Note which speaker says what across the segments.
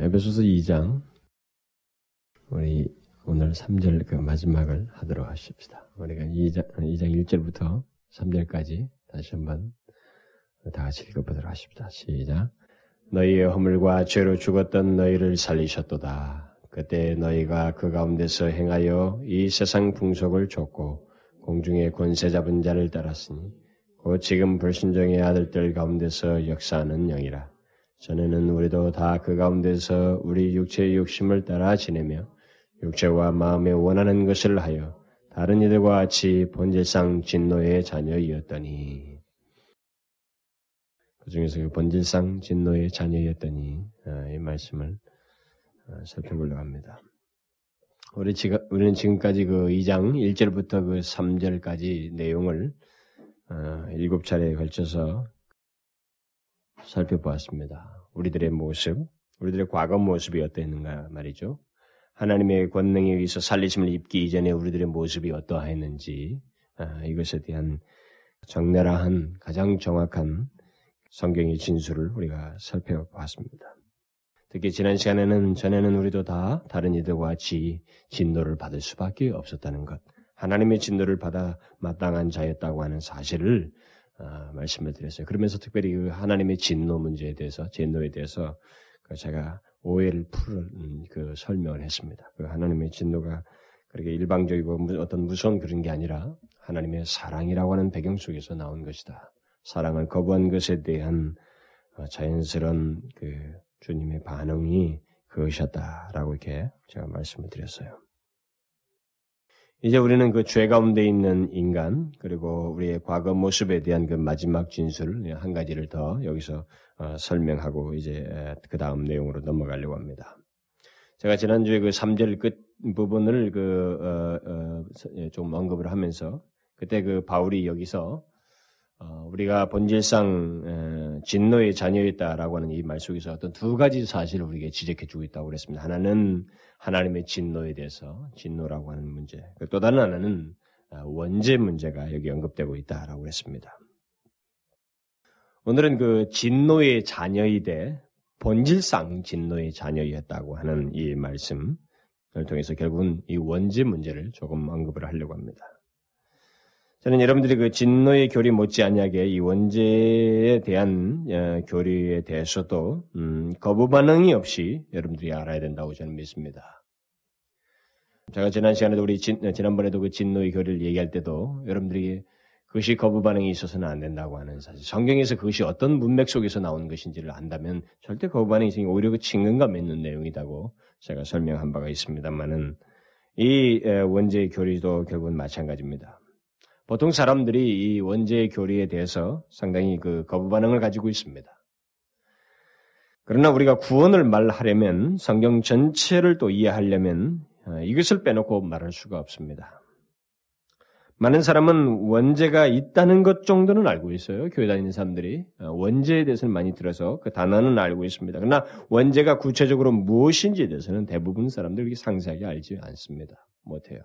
Speaker 1: 에베소서 2장 우리 오늘 3절 그 마지막을 하도록 하십시다. 우리가 2장, 2장 1절부터 3절까지 다시 한번 다 같이 읽어보도록 하십시다. 시작. 너희의 허물과 죄로 죽었던 너희를 살리셨도다. 그때 너희가 그 가운데서 행하여 이 세상 풍속을 쫓고 공중의 권세 잡은 자를 따랐으니 곧 지금 불신정의 아들들 가운데서 역사하는 영이라. 전에는 우리도 다 그 가운데서 우리 육체의 욕심을 따라 지내며 육체와 마음에 원하는 것을 하여 다른 이들과 같이 본질상 진노의 자녀이었더니 그 중에서 그 본질상 진노의 자녀였더니 아, 이 말씀을 아, 살펴보려고 합니다. 우리 지금, 우리는 지금까지 그 2장 1절부터 그 3절까지 내용을 아, 일곱 차례에 걸쳐서 살펴보았습니다. 우리들의 모습, 우리들의 과거 모습이 어떠했는가 말이죠. 하나님의 권능에 의해서 살리심을 입기 이전에 우리들의 모습이 어떠했는지 이것에 대한 적나라한 가장 정확한 성경의 진술을 우리가 살펴봤습니다. 특히 지난 시간에는 전에는 우리도 다 다른 이들과 같이 진노를 받을 수밖에 없었다는 것, 하나님의 진노를 받아 마땅한 자였다고 하는 사실을 어, 말씀을 드렸어요. 그러면서 특별히 그 하나님의 진노 문제에 대해서, 진노에 대해서 그 제가 오해를 푸는 그 설명을 했습니다. 그 하나님의 진노가 그렇게 일방적이고 어떤 무서운 그런 게 아니라 하나님의 사랑이라고 하는 배경 속에서 나온 것이다. 사랑을 거부한 것에 대한 어, 자연스러운 그 주님의 반응이 그것이었다라고 이렇게 제가 말씀을 드렸어요. 이제 우리는 그 죄 가운데 있는 인간 그리고 우리의 과거 모습에 대한 그 마지막 진술 한 가지를 더 여기서 어, 설명하고 이제 그 다음 내용으로 넘어가려고 합니다. 제가 지난주에 그 3절 끝 부분을 그, 어, 어, 예, 좀 언급을 하면서 그때 그 바울이 여기서 어, 우리가 본질상 진노의 자녀였다라고 하는 이 말 속에서 어떤 두 가지 사실을 우리에게 지적해 주고 있다고 그랬습니다. 하나는 하나님의 진노에 대해서 진노라고 하는 문제, 그또 다른 하나는 아, 원죄 문제가 여기 언급되고 있다라고 그랬습니다. 오늘은 그 진노의 자녀이되 본질상 진노의 자녀였다고 하는 이 말씀을 통해서 결국은 이 원죄 문제를 조금 언급을 하려고 합니다. 저는 여러분들이 그 진노의 교리 못지않게 이 원죄에 대한 어, 교리에 대해서도 음, 거부 반응이 없이 여러분들이 알아야 된다고 저는 믿습니다. 제가 지난 시간에도 우리 진, 지난번에도 그 진노의 교리를 얘기할 때도 여러분들이 그것이 거부 반응이 있어서는 안 된다고 하는 사실. 성경에서 그것이 어떤 문맥 속에서 나온 것인지를 안다면 절대 거부 반응이 있으니 오히려 그 친근감 있는 내용이라고 제가 설명한 바가 있습니다만은 이 원죄의 교리도 결국은 마찬가지입니다. 보통 사람들이 이 원죄의 교리에 대해서 상당히 그 거부 반응을 가지고 있습니다. 그러나 우리가 구원을 말하려면 성경 전체를 또 이해하려면 어, 이것을 빼놓고 말할 수가 없습니다. 많은 사람은 원죄가 있다는 것 정도는 알고 있어요. 교회 다니는 사람들이 어, 원죄에 대해서는 많이 들어서 그 단어는 알고 있습니다. 그러나 원죄가 구체적으로 무엇인지에 대해서는 대부분 사람들이 상세하게 알지 않습니다. 못해요.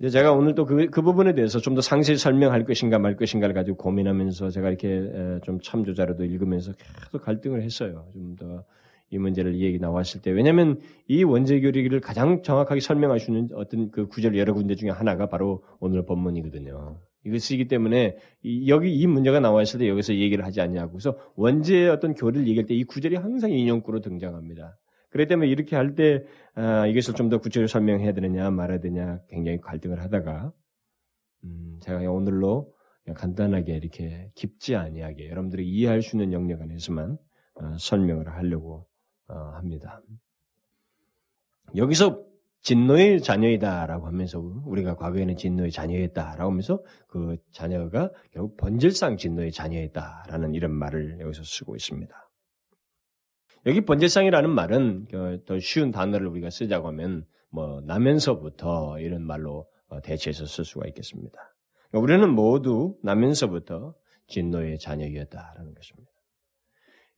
Speaker 1: 이제 제가 오늘 또그 그 부분에 대해서 좀 더 상세히 설명할 것인가 말 것인가를 가지고 고민하면서 제가 이렇게 좀 참조 자료도 읽으면서 계속 갈등을 했어요. 좀 더 이 문제를 이 얘기 나왔을 때 왜냐하면 이 원죄 교리를 가장 정확하게 설명할 수 있는 어떤 그 구절 여러 군데 중에 하나가 바로 오늘 본문이거든요. 이것이기 때문에 여기 이 문제가 나왔을 때 여기서 얘기를 하지 않냐고 그래서 원죄의 어떤 교리를 얘기할 때 이 구절이 항상 인용구로 등장합니다. 그렇기 때문에 이렇게 할 때 아, 이것을 좀 더 구체적으로 설명해야 되느냐 말아야 되냐 굉장히 갈등을 하다가 음, 제가 오늘로 간단하게 이렇게 깊지 아니하게 여러분들이 이해할 수 있는 영역 안에서만 어, 설명을 하려고 어, 합니다. 여기서 진노의 자녀이다라고 하면서 우리가 과거에는 진노의 자녀였다라고 하면서 그 자녀가 결국 본질상 진노의 자녀였다라는 이런 말을 여기서 쓰고 있습니다. 여기 번제상이라는 말은 그더 쉬운 단어를 우리가 쓰자고 하면 뭐 나면서부터 이런 말로 어, 대체해서 쓸 수가 있겠습니다. 우리는 모두 나면서부터 진노의 자녀였다라는 것입니다.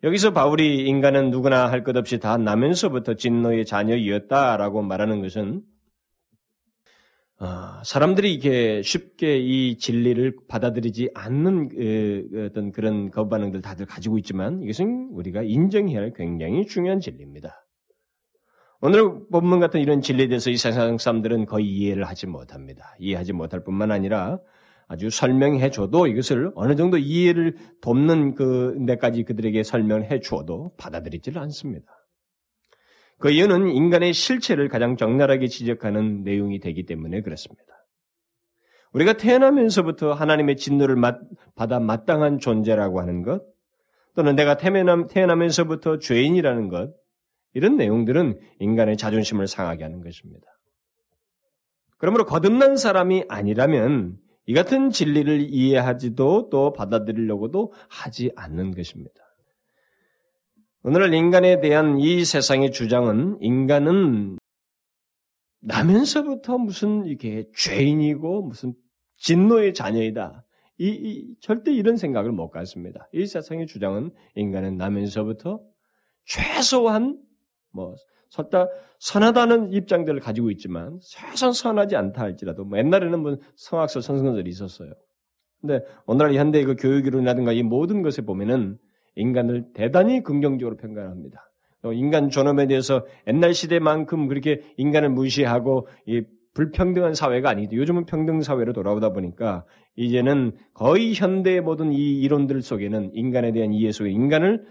Speaker 1: 여기서 바울이 인간은 누구나 할 것 없이 다 나면서부터 진노의 자녀였다라고 말하는 것은 어, 사람들이 이게 쉽게 이 진리를 받아들이지 않는 그, 어떤 그런 거부 반응들 다들 가지고 있지만 이것은 우리가 인정해야 할 굉장히 중요한 진리입니다. 오늘 본문 같은 이런 진리에 대해서 이 세상 사람들은 거의 이해를 하지 못합니다. 이해하지 못할 뿐만 아니라 아주 설명해 줘도 이것을 어느 정도 이해를 돕는 그 데까지 그들에게 설명해 주어도 받아들이지를 않습니다. 그 이유는 인간의 실체를 가장 적나라하게 지적하는 내용이 되기 때문에 그렇습니다. 우리가 태어나면서부터 하나님의 진노를 받아 마땅한 존재라고 하는 것, 또는 내가 태어나면서부터 죄인이라는 것, 이런 내용들은 인간의 자존심을 상하게 하는 것입니다. 그러므로 거듭난 사람이 아니라면 이 같은 진리를 이해하지도 또 받아들이려고도 하지 않는 것입니다. 오늘날 인간에 대한 이 세상의 주장은 인간은 나면서부터 무슨 이게 죄인이고 무슨 진노의 자녀이다. 이, 이, 절대 이런 생각을 못 갖습니다. 이 세상의 주장은 인간은 나면서부터 최소한 뭐 설다 선하다는 입장들을 가지고 있지만 최소한 선하지 않다 할지라도 뭐 옛날에는 뭐 성악서 선생들이 있었어요. 근데 오늘날 현대의 그 교육이론이라든가 이 모든 것에 보면은 인간을 대단히 긍정적으로 평가합니다. 인간 존엄에 대해서 옛날 시대만큼 그렇게 인간을 무시하고 이 불평등한 사회가 아니고 요즘은 평등 사회로 돌아오다 보니까 이제는 거의 현대의 모든 이 이론들 속에는 인간에 대한 이해 속에 인간을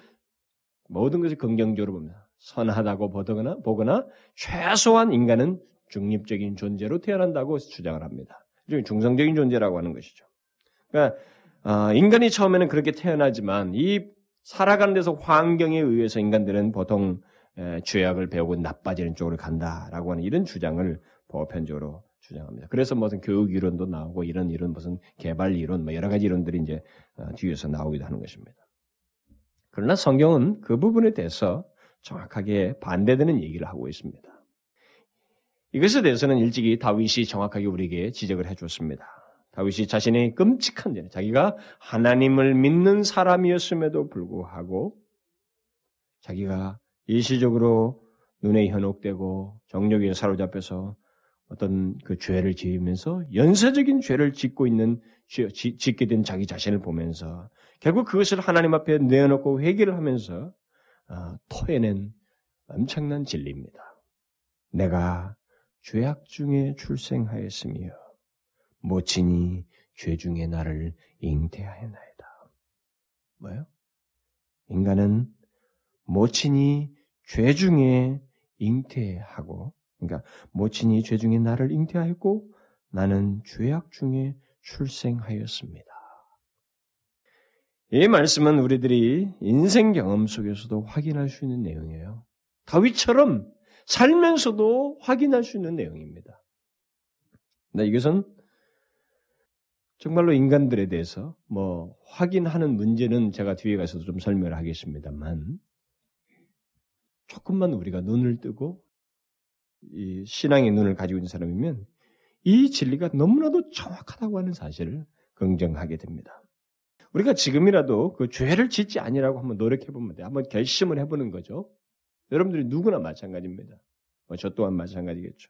Speaker 1: 모든 것을 긍정적으로 봅니다. 선하다고 보거나 보거나 최소한 인간은 중립적인 존재로 태어난다고 주장을 합니다. 중성적인 존재라고 하는 것이죠. 그러니까 어, 인간이 처음에는 그렇게 태어나지만 이 살아가는 데서 환경에 의해서 인간들은 보통 죄악을 배우고 나빠지는 쪽으로 간다라고 하는 이런 주장을 보편적으로 주장합니다. 그래서 무슨 교육 이론도 나오고 이런 이런 무슨 개발 이론 뭐 여러 가지 이론들이 이제 어, 뒤에서 나오기도 하는 것입니다. 그러나 성경은 그 부분에 대해서 정확하게 반대되는 얘기를 하고 있습니다. 이것에 대해서는 일찍이 다윗이 정확하게 우리에게 지적을 해줬습니다. 다윗이 자신의 끔찍한 죄, 자기가 하나님을 믿는 사람이었음에도 불구하고 자기가 일시적으로 눈에 현혹되고 정력에 사로잡혀서 어떤 그 죄를 지으면서 연쇄적인 죄를 짓고 있는 짓게 된 자기 자신을 보면서 결국 그것을 하나님 앞에 내어놓고 회개를 하면서 어, 토해낸 엄청난 진리입니다. 내가 죄악 중에 출생하였으며 모친이 죄 중에 나를 잉태하였나이다. 뭐요? 인간은 모친이 죄 중에 잉태하고, 그러니까 모친이 죄 중에 나를 잉태하였고 나는 죄악 중에 출생하였습니다. 이 말씀은 우리들이 인생 경험 속에서도 확인할 수 있는 내용이에요. 다윗처럼 살면서도 확인할 수 있는 내용입니다. 네, 이것은 정말로 인간들에 대해서 뭐 확인하는 문제는 제가 뒤에 가서도 좀 설명을 하겠습니다만 조금만 우리가 눈을 뜨고 이 신앙의 눈을 가지고 있는 사람이면 이 진리가 너무나도 정확하다고 하는 사실을 긍정하게 됩니다. 우리가 지금이라도 그 죄를 짓지 아니라고 한번 노력해 보면 돼. 한번 결심을 해 보는 거죠. 여러분들이 누구나 마찬가지입니다. 뭐 저 또한 마찬가지겠죠.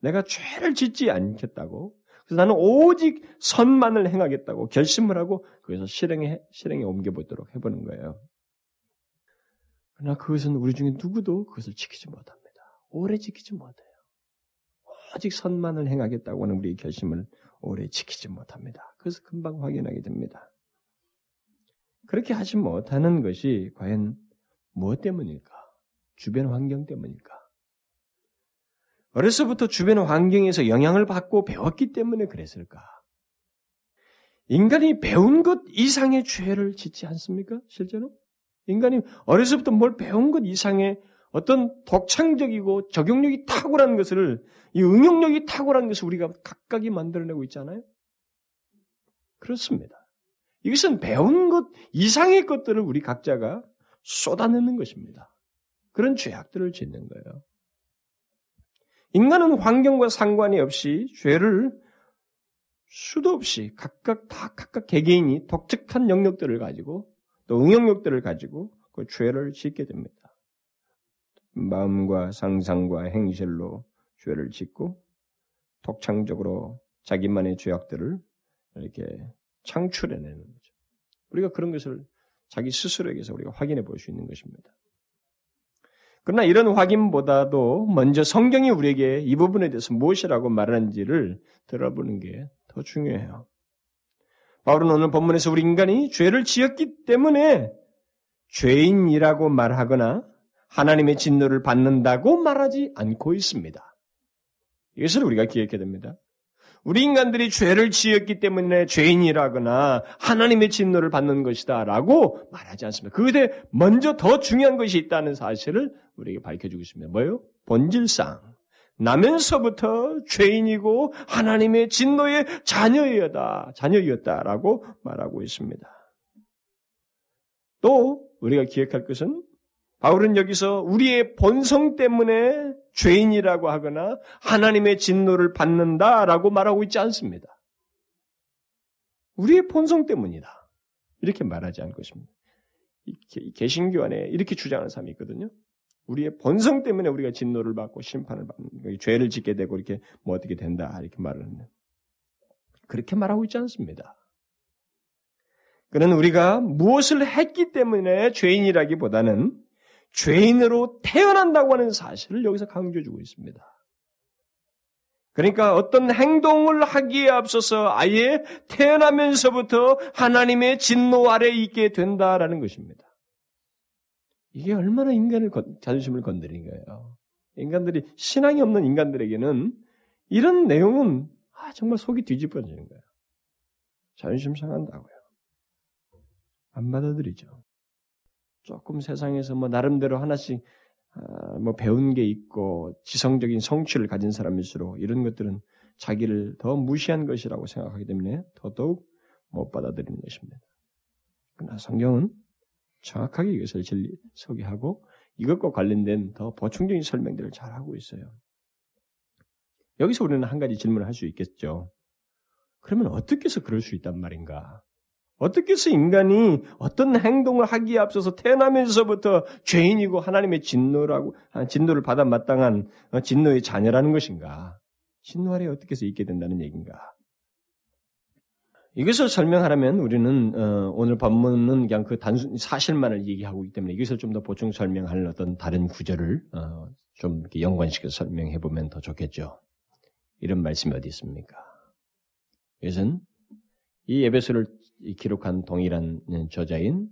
Speaker 1: 내가 죄를 짓지 않겠다고 그래서 나는 오직 선만을 행하겠다고 결심을 하고 그래서 실행에 실행에 옮겨보도록 해보는 거예요. 그러나 그것은 우리 중에 누구도 그것을 지키지 못합니다. 오래 지키지 못해요. 오직 선만을 행하겠다고 하는 우리의 결심을 오래 지키지 못합니다. 그래서 금방 확인하게 됩니다. 그렇게 하지 못하는 것이 과연 무엇 때문일까? 주변 환경 때문일까? 어려서부터 주변 환경에서 영향을 받고 배웠기 때문에 그랬을까? 인간이 배운 것 이상의 죄를 짓지 않습니까? 실제로? 인간이 어려서부터 뭘 배운 것 이상의 어떤 독창적이고 적용력이 탁월한 것을, 이 응용력이 탁월한 것을 우리가 각각이 만들어내고 있잖아요? 그렇습니다. 이것은 배운 것 이상의 것들을 우리 각자가 쏟아내는 것입니다. 그런 죄악들을 짓는 거예요. 인간은 환경과 상관이 없이 죄를 수도 없이 각각 다 각각 개개인이 독특한 영역들을 가지고 또 응용력들을 가지고 그 죄를 짓게 됩니다. 마음과 상상과 행실로 죄를 짓고 독창적으로 자기만의 죄악들을 이렇게 창출해내는 거죠. 우리가 그런 것을 자기 스스로에게서 우리가 확인해 볼 수 있는 것입니다. 그러나 이런 확인보다도 먼저 성경이 우리에게 이 부분에 대해서 무엇이라고 말하는지를 들어보는 게 더 중요해요. 바울은 오늘 본문에서 우리 인간이 죄를 지었기 때문에 죄인이라고 말하거나 하나님의 진노를 받는다고 말하지 않고 있습니다. 이것을 우리가 기억해야 됩니다. 우리 인간들이 죄를 지었기 때문에 죄인이라거나 하나님의 진노를 받는 것이다 라고 말하지 않습니다. 그것에 먼저 더 중요한 것이 있다는 사실을 우리에게 밝혀주고 있습니다. 뭐예요? 본질상. 나면서부터 죄인이고 하나님의 진노의 자녀였다, 자녀였다라고 말하고 있습니다. 또 우리가 기억할 것은 바울은 여기서 우리의 본성 때문에 죄인이라고 하거나 하나님의 진노를 받는다라고 말하고 있지 않습니다. 우리의 본성 때문이다. 이렇게 말하지 않고 있습니다. 개신교 안에 이렇게 주장하는 사람이 있거든요. 우리의 본성 때문에 우리가 진노를 받고 심판을 받는 죄를 짓게 되고 이렇게 뭐 어떻게 된다 이렇게 말을 하는 그렇게 말하고 있지 않습니다. 그는 우리가 무엇을 했기 때문에 죄인이라기보다는 죄인으로 태어난다고 하는 사실을 여기서 강조해주고 있습니다. 그러니까 어떤 행동을 하기에 앞서서 아예 태어나면서부터 하나님의 진노 아래 있게 된다라는 것입니다. 이게 얼마나 인간을 자존심을 건드린 거예요. 인간들이 신앙이 없는 인간들에게는 이런 내용은 아, 정말 속이 뒤집어지는 거예요. 자존심 상한다고요. 안 받아들이죠. 조금 세상에서 뭐 나름대로 하나씩 아, 뭐 배운 게 있고 지성적인 성취를 가진 사람일수록 이런 것들은 자기를 더 무시한 것이라고 생각하기 때문에 더더욱 못 받아들이는 것입니다. 그러나 성경은 정확하게 이것을 진리 소개하고 이것과 관련된 더 보충적인 설명들을 잘 하고 있어요. 여기서 우리는 한 가지 질문을 할 수 있겠죠. 그러면 어떻게 해서 그럴 수 있단 말인가? 어떻게 해서 인간이 어떤 행동을 하기에 앞서서 태어나면서부터 죄인이고 하나님의 진노라고 아, 진노를 받아 마땅한 어, 진노의 자녀라는 것인가? 진노 아래 어떻게 해서 있게 된다는 얘기인가? 이것을 설명하려면 우리는 어, 오늘 본문은 그냥 그 단순 사실만을 얘기하고 있기 때문에 이것을 좀 더 보충 설명할 어떤 다른 구절을 어, 좀 연관시켜서 설명해 보면 더 좋겠죠. 이런 말씀이 어디 있습니까? 이것은 이 에베소를 기록한 동일한 저자인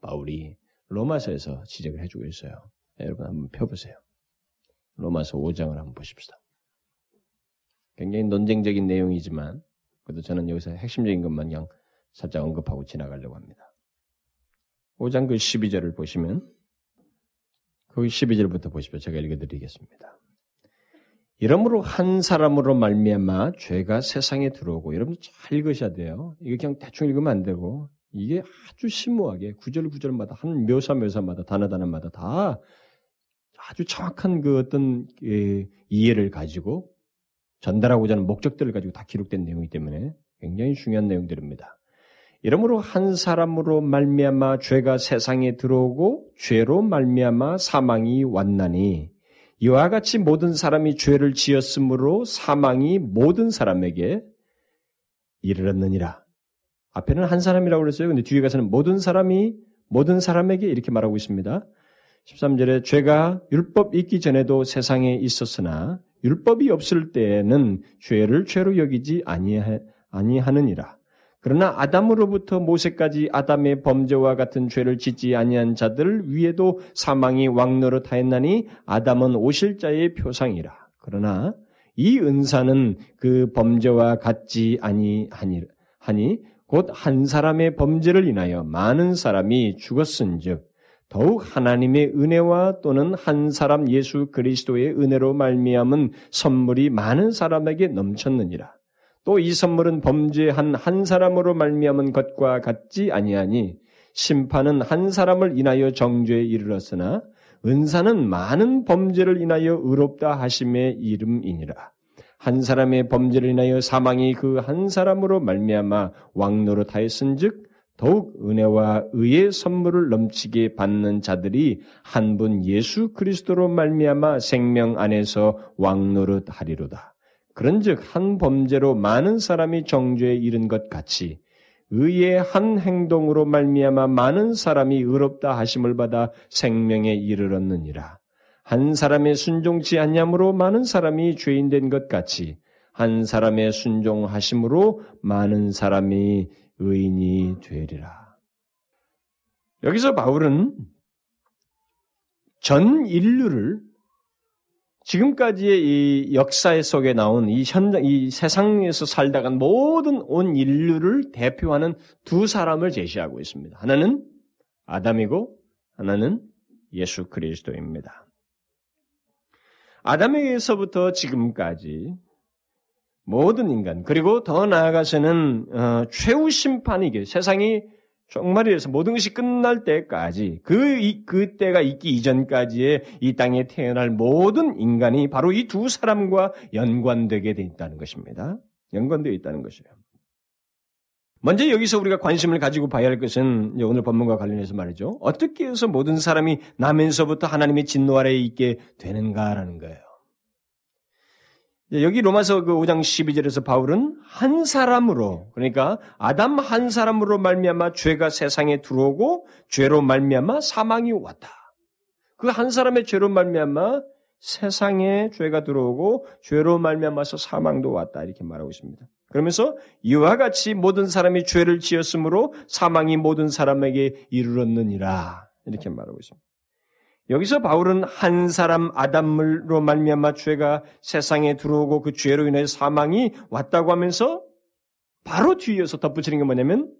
Speaker 1: 바울이 로마서에서 지적을 해주고 있어요. 여러분 한번 펴보세요. 로마서 5장을 한번 보십시다. 굉장히 논쟁적인 내용이지만 그래도 저는 여기서 핵심적인 것만 그냥 살짝 언급하고 지나가려고 합니다. 5장 그 12절을 보시면 거기 12절부터 보십시오. 제가 읽어드리겠습니다. 이러므로 한 사람으로 말미암아 죄가 세상에 들어오고 여러분 잘 읽으셔야 돼요. 이거 그냥 대충 읽으면 안 되고 이게 아주 심오하게 구절 구절마다 한 묘사 묘사마다 단어 단어마다 다 아주 정확한 그 어떤 그 이해를 가지고 전달하고자 하는 목적들을 가지고 다 기록된 내용이기 때문에 굉장히 중요한 내용들입니다. 이러므로 한 사람으로 말미암아 죄가 세상에 들어오고 죄로 말미암아 사망이 왔나니 이와 같이 모든 사람이 죄를 지었으므로 사망이 모든 사람에게 이르렀느니라. 앞에는 한 사람이라고 그랬어요. 근데 뒤에 가서는 모든 사람이 모든 사람에게 이렇게 말하고 있습니다. 13절에 죄가 율법 있기 전에도 세상에 있었으나 율법이 없을 때에는 죄를 죄로 여기지 아니하느니라. 그러나 아담으로부터 모세까지 아담의 범죄와 같은 죄를 짓지 아니한 자들 위에도 사망이 왕노릇 하였나니 아담은 오실 자의 표상이라. 그러나 이 은사는 그 범죄와 같지 아니하니 하니 곧한 사람의 범죄를 인하여 많은 사람이 죽었은즉 더욱 하나님의 은혜와 또는 한 사람 예수 그리스도의 은혜로 말미암은 선물이 많은 사람에게 넘쳤느니라. 또 이 선물은 범죄한 한 사람으로 말미암은 것과 같지 아니하니 심판은 한 사람을 인하여 정죄에 이르렀으나 은사는 많은 범죄를 인하여 의롭다 하심의 이름이니라. 한 사람의 범죄를 인하여 사망이 그 한 사람으로 말미암아 왕노릇 하였은즉 더욱 은혜와 의의 선물을 넘치게 받는 자들이 한 분 예수 그리스도로 말미암아 생명 안에서 왕노릇 하리로다. 그런즉 한 범죄로 많은 사람이 정죄에 이른 것 같이 의의 한 행동으로 말미암아 많은 사람이 의롭다 하심을 받아 생명에 이르렀느니라. 한 사람의 순종치 않냐므로 많은 사람이 죄인 된 것 같이 한 사람의 순종하심으로 많은 사람이 의인이 되리라. 여기서 바울은 전 인류를 지금까지의 이 역사 속에 나온 이 현장, 이 세상에서 살다간 모든 온 인류를 대표하는 두 사람을 제시하고 있습니다. 하나는 아담이고 하나는 예수 그리스도입니다. 아담에게서부터 지금까지 모든 인간 그리고 더 나아가서는 어, 최후 심판이게 세상이 종말이에서 모든 것이 끝날 때까지 그 그 때가 있기 이전까지의 이 땅에 태어날 모든 인간이 바로 이 두 사람과 연관되게 돼 있다는 것입니다. 연관되어 있다는 것이에요. 먼저 여기서 우리가 관심을 가지고 봐야 할 것은 오늘 본문과 관련해서 말이죠. 어떻게 해서 모든 사람이 나면서부터 하나님의 진노 아래에 있게 되는가라는 거예요. 여기 로마서 그 5장 12절에서 바울은 한 사람으로 그러니까 아담 한 사람으로 말미암아 죄가 세상에 들어오고 죄로 말미암아 사망이 왔다. 그 한 사람의 죄로 말미암아 세상에 죄가 들어오고 죄로 말미암아서 사망도 왔다 이렇게 말하고 있습니다. 그러면서 이와 같이 모든 사람이 죄를 지었으므로 사망이 모든 사람에게 이르렀느니라 이렇게 말하고 있습니다. 여기서 바울은 한 사람 아담으로 말미암아 죄가 세상에 들어오고 그 죄로 인해 사망이 왔다고 하면서 바로 뒤에서 덧붙이는 게 뭐냐면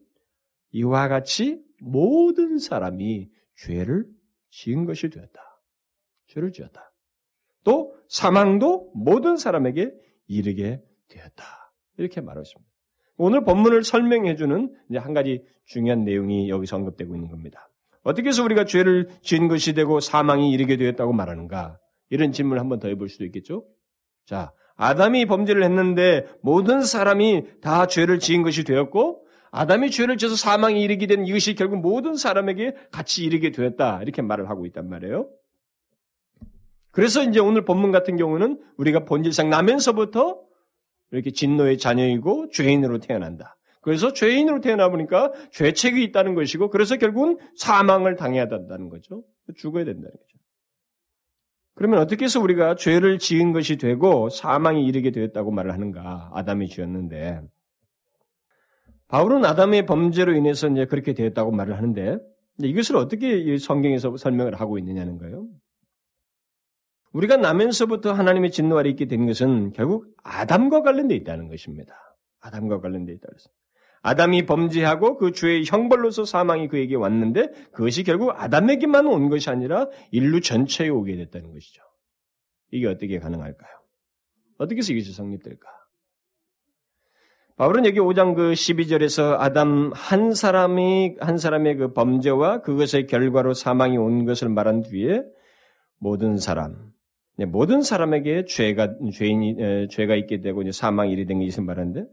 Speaker 1: 이와 같이 모든 사람이 죄를 지은 것이 되었다. 죄를 지었다. 또 사망도 모든 사람에게 이르게 되었다. 이렇게 말하십니다. 오늘 본문을 설명해 주는 한 가지 중요한 내용이 여기서 언급되고 있는 겁니다. 어떻게 해서 우리가 죄를 지은 것이 되고 사망이 이르게 되었다고 말하는가? 이런 질문을 한번 더 해볼 수도 있겠죠? 자, 아담이 범죄를 했는데 모든 사람이 다 죄를 지은 것이 되었고 아담이 죄를 지어서 사망이 이르게 된 이것이 결국 모든 사람에게 같이 이르게 되었다. 이렇게 말을 하고 있단 말이에요. 그래서 이제 오늘 본문 같은 경우는 우리가 본질상 나면서부터 이렇게 진노의 자녀이고 죄인으로 태어난다. 그래서 죄인으로 태어나 보니까 죄책이 있다는 것이고 그래서 결국은 사망을 당해야 된다는 거죠. 죽어야 된다는 거죠. 그러면 어떻게 해서 우리가 죄를 지은 것이 되고 사망이 이르게 되었다고 말을 하는가? 아담이 지었는데 바울은 아담의 범죄로 인해서 이제 그렇게 되었다고 말을 하는데 이것을 어떻게 성경에서 설명을 하고 있느냐는 거예요. 우리가 나면서부터 하나님의 진노 아래 있게 된 것은 결국 아담과 관련돼 있다는 것입니다. 아담과 관련돼 있다 그래서 아담이 범죄하고 그 죄의 형벌로서 사망이 그에게 왔는데 그것이 결국 아담에게만 온 것이 아니라 인류 전체에 오게 됐다는 것이죠. 이게 어떻게 가능할까요? 어떻게 해서 이것이 성립될까? 바울은 여기 5장 그 12절에서 아담 한 사람이, 한 사람의 그 범죄와 그것의 결과로 사망이 온 것을 말한 뒤에 모든 사람, 네, 모든 사람에게 죄가, 죄인이, 죄가 있게 되고 사망이 이르게 된 것을 말하는데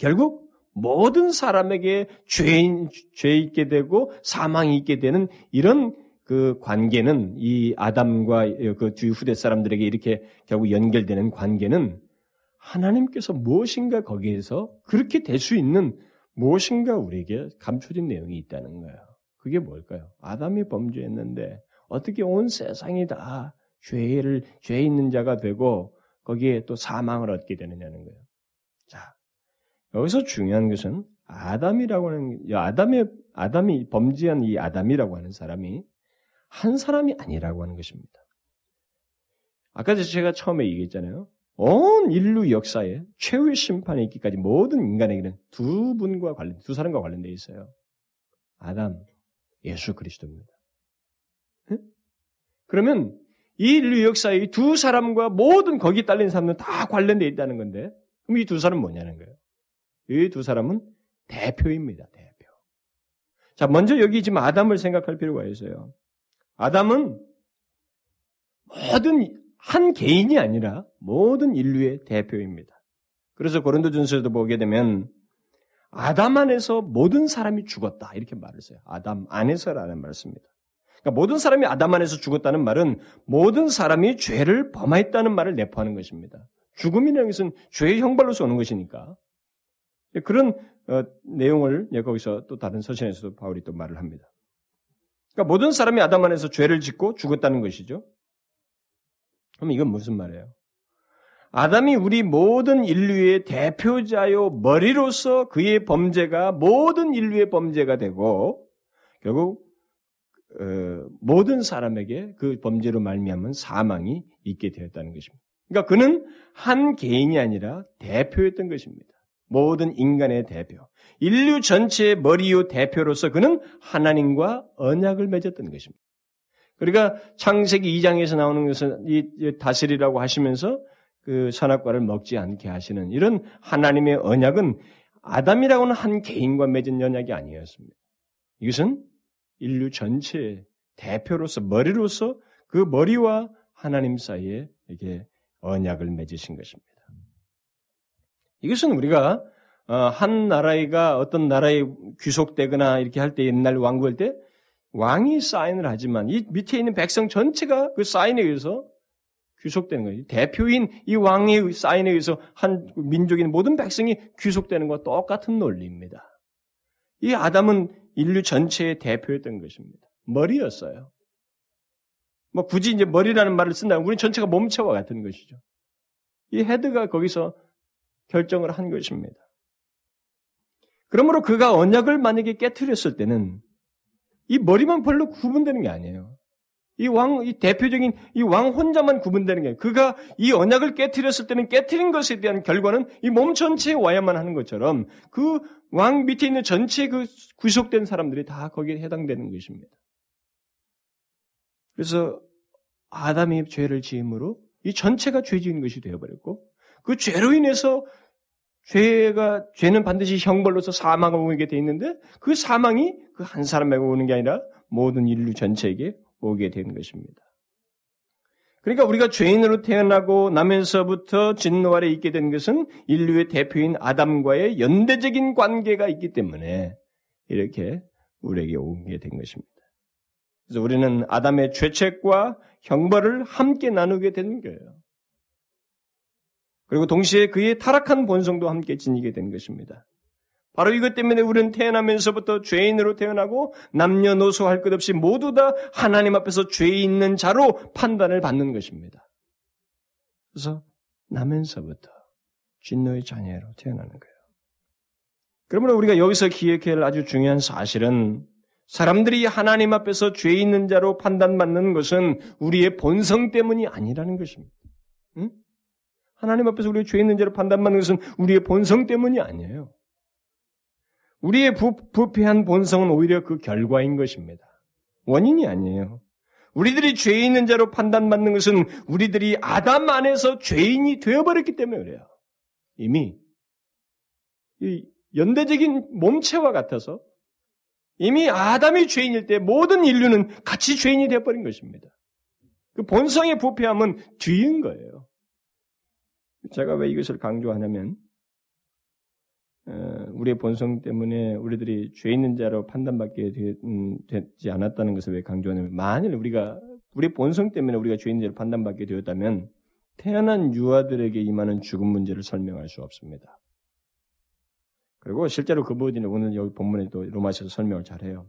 Speaker 1: 결국 모든 사람에게 죄인, 죄 있게 되고 사망이 있게 되는 이런 그 관계는 이 아담과 그 뒤 후대 사람들에게 이렇게 결국 연결되는 관계는 하나님께서 무엇인가 거기에서 그렇게 될 수 있는 무엇인가 우리에게 감춰진 내용이 있다는 거예요. 그게 뭘까요? 아담이 범죄했는데 어떻게 온 세상이 다 죄를 죄 있는 자가 되고 거기에 또 사망을 얻게 되느냐는 거예요. 자, 여기서 중요한 것은 아담이라고 하는 아담의 아담이 범죄한 이 아담이라고 하는 사람이 한 사람이 아니라고 하는 것입니다. 아까 제가 처음에 얘기했잖아요. 온 인류 역사에 최후의 심판에 있기까지 모든 인간에게는 두 분과 관련, 두 사람과 관련되어 있어요. 아담, 예수 그리스도입니다. 그러면 이 인류 역사의 두 사람과 모든 거기 딸린 사람은 다 관련되어 있다는 건데, 그럼 이 두 사람은 뭐냐는 거예요. 이 두 사람은 대표입니다. 대표. 자, 먼저 여기 지금 아담을 생각할 필요가 있어요. 아담은 모든 한 개인이 아니라 모든 인류의 대표입니다. 그래서 고린도전서에도 보게 되면 아담 안에서 모든 사람이 죽었다 이렇게 말을 써요. 아담 안에서라는 말을 씁니다. 그러니까 모든 사람이 아담 안에서 죽었다는 말은 모든 사람이 죄를 범했다는 말을 내포하는 것입니다. 죽음이라는 것은 죄의 형벌로서 오는 것이니까. 그런 어, 내용을 거기서 또 다른 서신에서도 바울이 또 말을 합니다. 그러니까 모든 사람이 아담 안에서 죄를 짓고 죽었다는 것이죠. 그럼 이건 무슨 말이에요? 아담이 우리 모든 인류의 대표자요 머리로서 그의 범죄가 모든 인류의 범죄가 되고 결국 어, 모든 사람에게 그 범죄로 말미암은 사망이 있게 되었다는 것입니다. 그러니까 그는 한 개인이 아니라 대표였던 것입니다. 모든 인간의 대표. 인류 전체의 머리요 대표로서 그는 하나님과 언약을 맺었던 것입니다. 그러니까 창세기 2장에서 나오는 것은 이 다스리라고 하시면서 그 선악과를 먹지 않게 하시는 이런 하나님의 언약은 아담이라고는 한 개인과 맺은 언약이 아니었습니다. 이것은 인류 전체의 대표로서 머리로서 그 머리와 하나님 사이에 이게 언약을 맺으신 것입니다. 이것은 우리가 어, 한 나라가 어떤 나라에 귀속되거나 이렇게 할 때 옛날 왕국할 때 왕이 사인을 하지만 이 밑에 있는 백성 전체가 그 사인에 의해서 귀속되는 거예요. 대표인 이 왕의 사인에 의해서 한 민족인 모든 백성이 귀속되는 것과 똑같은 논리입니다. 이 아담은 인류 전체의 대표였던 것입니다. 머리였어요. 뭐 굳이 이제 머리라는 말을 쓴다면 우리 전체가 몸체와 같은 것이죠. 이 헤드가 거기서 결정을 한 것입니다. 그러므로 그가 언약을 만약에 깨뜨렸을 때는 이 머리만 별로 구분되는 게 아니에요. 이 왕, 이 대표적인 이 왕 혼자만 구분되는 게. 그가 이 언약을 깨뜨렸을 때는 깨뜨린 것에 대한 결과는 이 몸 전체에 와야만 하는 것처럼 그 왕 밑에 있는 전체 그 구속된 사람들이 다 거기에 해당되는 것입니다. 그래서 아담이 죄를 지음으로 이 전체가 죄 지은 것이 되어버렸고 그 죄로 인해서 죄가 죄는 반드시 형벌로서 사망을 오게 돼 있는데 그 사망이 그 한 사람에게 오는 게 아니라 모든 인류 전체에게 오게 되는 것입니다. 그러니까 우리가 죄인으로 태어나고 나면서부터 진노 아래 있게 된 것은 인류의 대표인 아담과의 연대적인 관계가 있기 때문에 이렇게 우리에게 오게 된 것입니다. 그래서 우리는 아담의 죄책과 형벌을 함께 나누게 된 거예요. 그리고 동시에 그의 타락한 본성도 함께 지니게 된 것입니다. 바로 이것 때문에 우리는 태어나면서부터 죄인으로 태어나고 남녀노소 할 것 없이 모두 다 하나님 앞에서 죄 있는 자로 판단을 받는 것입니다. 그래서 나면서부터 진노의 자녀로 태어나는 거예요. 그러므로 우리가 여기서 기억해야 할 아주 중요한 사실은 사람들이 하나님 앞에서 죄 있는 자로 판단받는 것은 우리의 본성 때문이 아니라는 것입니다. 응? 하나님 앞에서 우리가 죄 있는 자로 판단받는 것은 우리의 본성 때문이 아니에요. 우리의 부, 부패한 본성은 오히려 그 결과인 것입니다. 원인이 아니에요. 우리들이 죄 있는 자로 판단받는 것은 우리들이 아담 안에서 죄인이 되어버렸기 때문에 그래요. 이미 연대적인 몸체와 같아서 이미 아담이 죄인일 때 모든 인류는 같이 죄인이 되어버린 것입니다. 그 본성의 부패함은 뒤인 거예요. 제가 왜 이것을 강조하냐면 어, 우리의 본성 때문에 우리들이 죄 있는 자로 판단받게 음, 되지 않았다는 것을 왜 강조하냐면 만일 우리가 우리 본성 때문에 우리가 죄 있는 자로 판단받게 되었다면 태어난 유아들에게 임하는 죽음 문제를 설명할 수 없습니다. 그리고 실제로 그 부분이 오늘 여기 본문에 또 로마서에서 설명을 잘해요.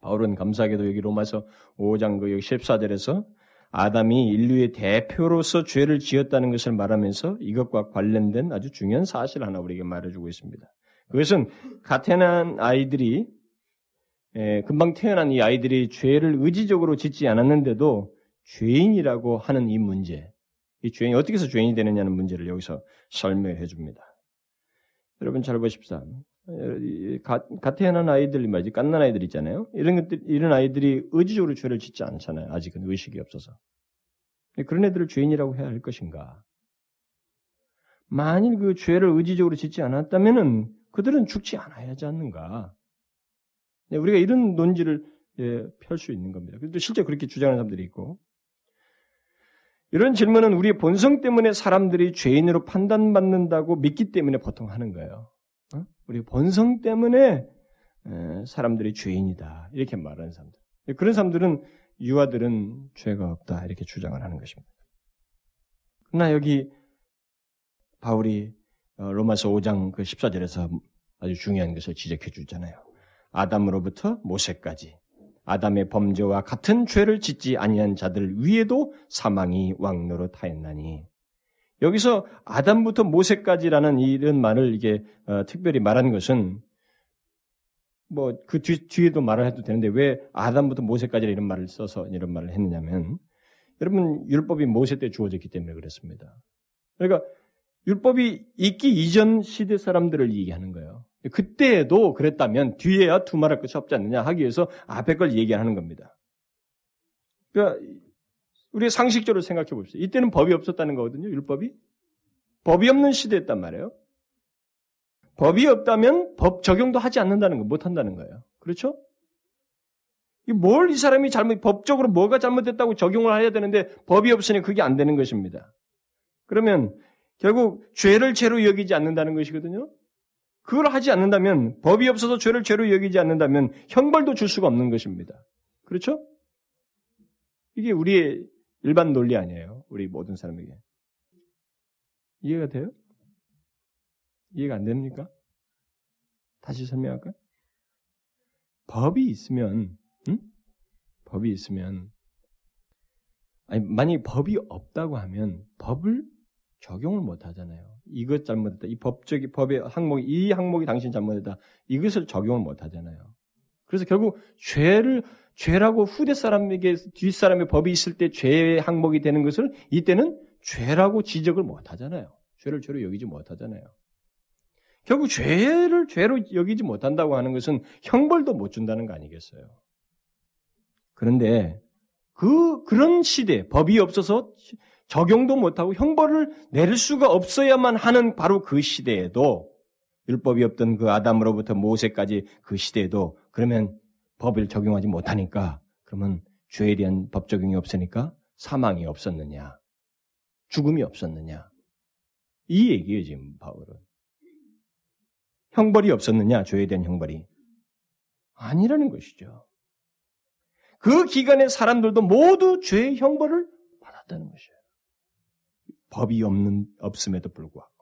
Speaker 1: 바울은 감사하게도 여기 로마서 5장 그 여기 14절에서 아담이 인류의 대표로서 죄를 지었다는 것을 말하면서 이것과 관련된 아주 중요한 사실 하나 우리에게 말해주고 있습니다. 그것은 가태난 아이들이 에, 금방 태어난 이 아이들이 죄를 의지적으로 짓지 않았는데도 죄인이라고 하는 이 문제, 이 죄인이 어떻게 해서 죄인이 되느냐는 문제를 여기서 설명해 줍니다. 여러분 잘 보십시다. 갓 태어난 아이들 말이지 깐난 아이들 있잖아요. 이런 것들 이런 아이들이 의지적으로 죄를 짓지 않잖아요. 아직은 의식이 없어서. 그런 애들을 죄인이라고 해야 할 것인가? 만일 그 죄를 의지적으로 짓지 않았다면은 그들은 죽지 않아야 하지 않는가? 네, 우리가 이런 논지를 예, 펼 수 있는 겁니다. 그런데 실제 그렇게 주장하는 사람들이 있고 이런 질문은 우리의 본성 때문에 사람들이 죄인으로 판단받는다고 믿기 때문에 보통 하는 거예요. 어? 우리 본성 때문에 사람들이 죄인이다 이렇게 말하는 사람들. 그런 사람들은 유아들은 죄가 없다 이렇게 주장을 하는 것입니다. 그러나 여기 바울이 어, 로마서 5장 그 14절에서 아주 중요한 것을 지적해 주잖아요. 아담으로부터 모세까지 아담의 범죄와 같은 죄를 짓지 아니한 자들 위에도 사망이 왕노로 타였나니 여기서 아담부터 모세까지라는 이런 말을 이게 어, 특별히 말한 것은 뭐 그 뒤에도 말을 해도 되는데 왜 아담부터 모세까지 이런 말을 써서 이런 말을 했느냐면 여러분 율법이 모세 때 주어졌기 때문에 그렇습니다. 그러니까 율법이 있기 이전 시대 사람들을 얘기하는 거예요. 그때에도 그랬다면 뒤에야 두말할 것이 없지 않느냐 하기 위해서 앞에 걸 얘기하는 겁니다. 그러니까 우리가 상식적으로 생각해 봅시다. 이때는 법이 없었다는 거거든요. 율법이. 법이 없는 시대였단 말이에요. 법이 없다면 법 적용도 하지 않는다는 거, 못 한다는 거예요. 그렇죠? 뭘 이 사람이 잘못, 법적으로 뭐가 잘못됐다고 적용을 해야 되는데 법이 없으니 그게 안 되는 것입니다. 그러면 결국 죄를 죄로 여기지 않는다는 것이거든요. 그걸 하지 않는다면 법이 없어서 죄를 죄로 여기지 않는다면 형벌도 줄 수가 없는 것입니다. 그렇죠? 이게 우리의 일반 논리 아니에요. 우리 모든 사람에게. 이해가 돼요? 이해가 안 됩니까? 다시 설명할까요? 법이 있으면, 응? 법이 있으면, 아니, 만약에 법이 없다고 하면 법을 적용을 못 하잖아요. 이것 잘못했다. 이 법적인 법의 항목이 이 항목이 당신 잘못했다. 이것을 적용을 못 하잖아요. 그래서 결국 죄를 죄라고 후대 사람에게 뒷 사람의 법이 있을 때 죄의 항목이 되는 것을 이때는 죄라고 지적을 못 하잖아요. 죄를 죄로 여기지 못 하잖아요. 결국 죄를 죄로 여기지 못한다고 하는 것은 형벌도 못 준다는 거 아니겠어요? 그런데 그 그런 시대 법이 없어서 적용도 못하고 형벌을 내릴 수가 없어야만 하는 바로 그 시대에도 율법이 없던 그 아담으로부터 모세까지 그 시대에도 그러면 법을 적용하지 못하니까 그러면 죄에 대한 법 적용이 없으니까 사망이 없었느냐 죽음이 없었느냐 이 얘기예요 지금 바울은 형벌이 없었느냐 죄에 대한 형벌이 아니라는 것이죠. 그 기간의 사람들도 모두 죄의 형벌을 받았다는 것이에요. 법이 없는, 없음에도 불구하고.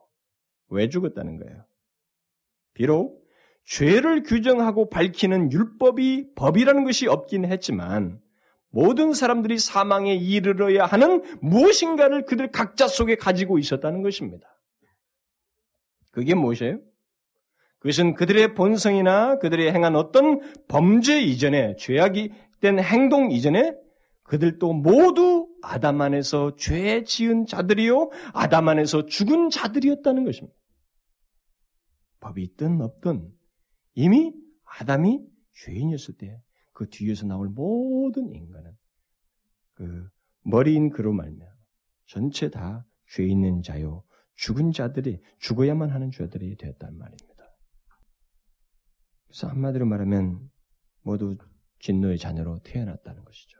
Speaker 1: 왜 죽었다는 거예요? 비록 죄를 규정하고 밝히는 율법이 법이라는 것이 없긴 했지만 모든 사람들이 사망에 이르러야 하는 무엇인가를 그들 각자 속에 가지고 있었다는 것입니다. 그게 무엇이에요? 그것은 그들의 본성이나 그들이 행한 어떤 범죄 이전에 죄악이 된 행동 이전에 그들도 모두 아담 안에서 죄 지은 자들이요, 아담 안에서 죽은 자들이었다는 것입니다. 법이 있든 없든 이미 아담이 죄인이었을 때 그 뒤에서 나올 모든 인간은 그 머리인 그로 말며 전체 다 죄 있는 자요, 죽은 자들이 죽어야만 하는 자들이 되었단 말입니다. 그래서 한마디로 말하면 모두 진노의 자녀로 태어났다는 것이죠.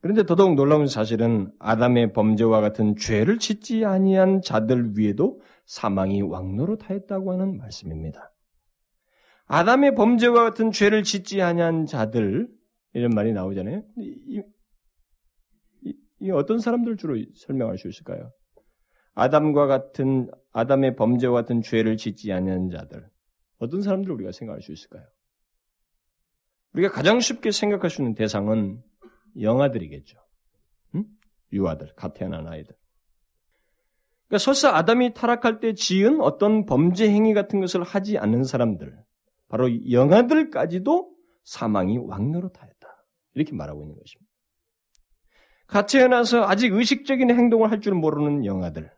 Speaker 1: 그런데 더더욱 놀라운 사실은 아담의 범죄와 같은 죄를 짓지 아니한 자들 위에도 사망이 왕노로 타했다고 하는 말씀입니다. 아담의 범죄와 같은 죄를 짓지 아니한 자들 이런 말이 나오잖아요. 이, 이, 이 어떤 사람들 주로 설명할 수 있을까요? 아담과 같은 아담의 범죄와 같은 죄를 짓지 아니한 자들 어떤 사람들 우리가 생각할 수 있을까요? 우리가 가장 쉽게 생각할 수 있는 대상은 영아들이겠죠. 응? 유아들, 갓 태어난 아이들. 그러니까 설사 아담이 타락할 때 지은 어떤 범죄 행위 같은 것을 하지 않는 사람들, 바로 영아들까지도 사망이 왕노로 타였다. 이렇게 말하고 있는 것입니다. 갓 태어나서 아직 의식적인 행동을 할 줄 모르는 영아들,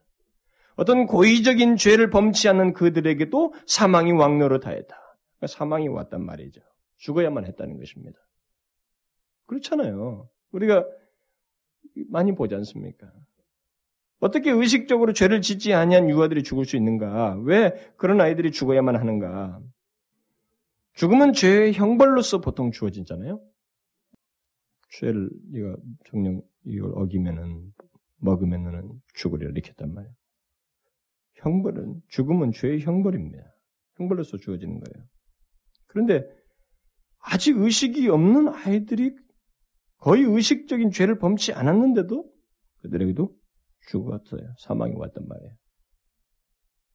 Speaker 1: 어떤 고의적인 죄를 범치 않는 그들에게도 사망이 왕노로 타였다. 그러니까 사망이 왔단 말이죠. 죽어야만 했다는 것입니다. 그렇잖아요. 우리가 많이 보지 않습니까? 어떻게 의식적으로 죄를 짓지 아니한 유아들이 죽을 수 있는가? 왜 그런 아이들이 죽어야만 하는가? 죽음은 죄의 형벌로서 보통 주어지잖아요. 죄를 이거 정령 이걸 어기면은 먹으면은 죽으리라 이렇게 했단 말이에요. 형벌은 죽음은 죄의 형벌입니다. 형벌로서 주어지는 거예요. 그런데 아직 의식이 없는 아이들이 거의 의식적인 죄를 범치 않았는데도 그들에게도 죽었어요. 사망이 왔단 말이에요.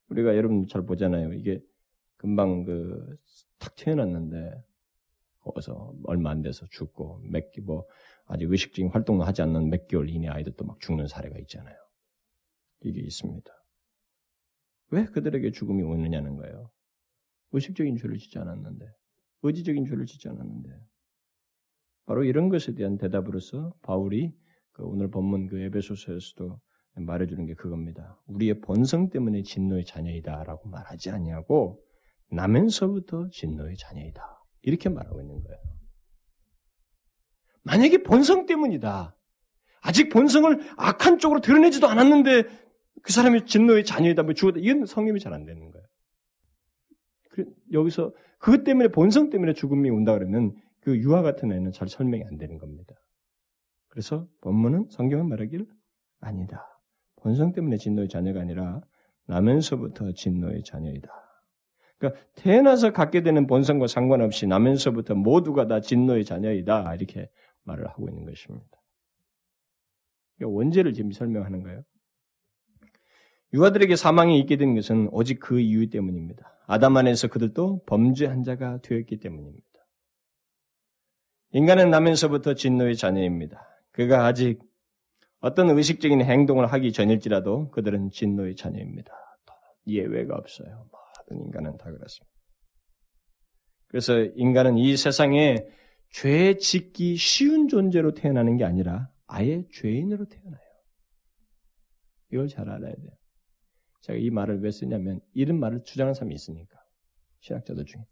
Speaker 1: 우리가 여러분 잘 보잖아요. 이게 금방 그 탁 태어났는데 거기서 얼마 안 돼서 죽고 몇뭐 아직 의식적인 활동을 하지 않는 몇 개월 이내 아이들도 막 죽는 사례가 있잖아요. 이게 있습니다. 왜 그들에게 죽음이 오느냐는 거예요. 의식적인 죄를 짓지 않았는데, 의지적인 죄를 짓지 않았는데, 바로 이런 것에 대한 대답으로서 바울이 그 오늘 본문 그 에베소서에서도 말해주는 게 그겁니다. 우리의 본성 때문에 진노의 자녀이다라고 말하지 않냐고 나면서부터 진노의 자녀이다 이렇게 말하고 있는 거예요. 만약에 본성 때문이다. 아직 본성을 악한 쪽으로 드러내지도 않았는데 그 사람이 진노의 자녀이다, 뭐 죽었다. 이건 성립이 잘 안 되는 거예요. 여기서 그것 때문에 본성 때문에 죽음이 온다 그러면 그 유아 같은 애는 잘 설명이 안 되는 겁니다. 그래서 본문은 성경은 말하기를 아니다. 본성 때문에 진노의 자녀가 아니라 나면서부터 진노의 자녀이다. 그러니까 태어나서 갖게 되는 본성과 상관없이 나면서부터 모두가 다 진노의 자녀이다. 이렇게 말을 하고 있는 것입니다. 그러니까 원죄를 지금 설명하는 거예요. 유아들에게 사망이 있게 된 것은 오직 그 이유 때문입니다. 아담 안에서 그들도 범죄한 자가 되었기 때문입니다. 인간은 나면서부터 진노의 자녀입니다. 그가 아직 어떤 의식적인 행동을 하기 전일지라도 그들은 진노의 자녀입니다. 예외가 없어요. 모든 인간은 다 그렇습니다. 그래서 인간은 이 세상에 죄 짓기 쉬운 존재로 태어나는 게 아니라 아예 죄인으로 태어나요. 이걸 잘 알아야 돼요. 제가 이 말을 왜 쓰냐면 이런 말을 주장하는 사람이 있으니까. 신학자들 중에.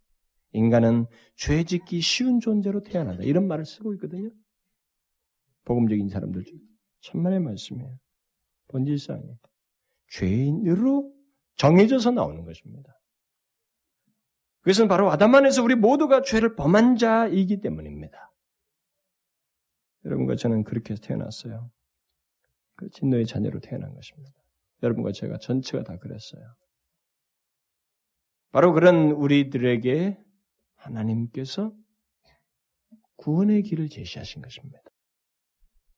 Speaker 1: 인간은 죄 짓기 쉬운 존재로 태어난다. 이런 말을 쓰고 있거든요. 복음적인 사람들 중에. 천만의 말씀이에요. 본질상에. 죄인으로 정해져서 나오는 것입니다. 그것은 바로 아담 안에서 우리 모두가 죄를 범한 자이기 때문입니다. 여러분과 저는 그렇게 태어났어요. 그 진노의 자녀로 태어난 것입니다. 여러분과 제가 전체가 다 그랬어요. 바로 그런 우리들에게 하나님께서 구원의 길을 제시하신 것입니다.